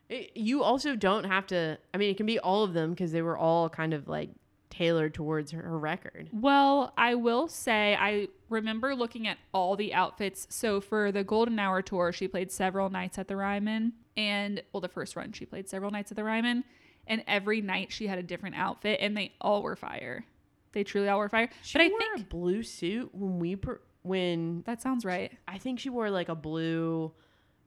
It, you also don't have to. I mean, it can be all of them because they were all kind of like tailored towards her, her record. Well, I will say I remember looking at all the outfits. So for the Golden Hour tour, she played several nights at the Ryman, and well, the first run she played several nights at the Ryman, and every night she had a different outfit, and they all were fire. They truly all were fire. She but I wore think a blue suit when we per, when that sounds right. I think she wore like a blue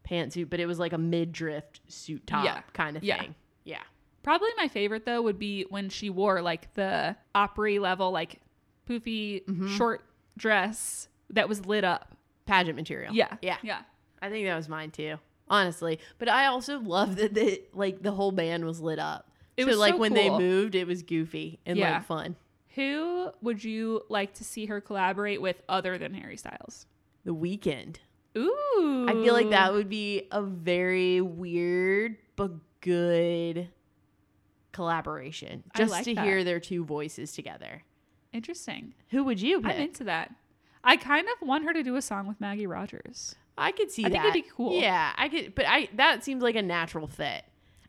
pantsuit, but it was like a mid drift suit top Yeah. kind of Yeah. thing. Yeah. Probably my favorite though would be when she wore like the opera level, like poofy Mm-hmm. short dress that was lit up. Pageant material. Yeah, Yeah. yeah. I think that was mine too. Honestly. But I also love that the like the whole band was lit up. It so was like so when they moved, it was goofy and Yeah. like fun. Who would you like to see her collaborate with other than Harry Styles? The Weeknd. Ooh. I feel like that would be a very weird but good collaboration. Just like to that. hear their two voices together. Interesting. Who would you pick? I'm into that. I kind of want her to do a song with Maggie Rogers. I could see that. I that. think it'd be cool. Yeah, I could, but I that seems like a natural fit.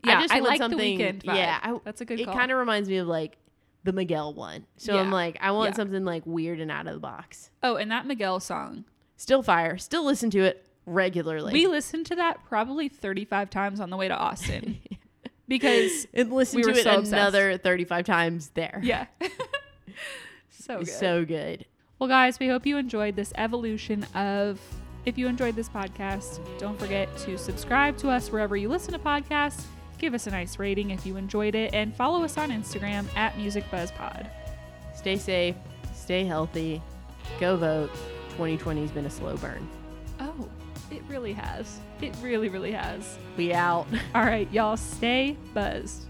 Yeah, I, just I want like the something- Weeknd vibe. Yeah, I, That's a good It kind of reminds me of like the Miguel one. So I'm like, I want Yeah. something like weird and out of the box. Oh, and that Miguel song. Still fire. Still listen to it regularly. We listened to that probably 35 times on the way to Austin because and listen we to were it so obsessed. another 35 times there. yeah. so good. so good. Well, guys, we hope you enjoyed this evolution of. If you enjoyed this podcast, don't forget to subscribe to us wherever you listen to podcasts give us a nice rating if you enjoyed it, and follow us on Instagram at MusicBuzzPod. Stay safe, stay healthy, go vote. 2020 has been a slow burn. Oh, it really has. It really, really has. We out. All right, y'all, stay buzzed.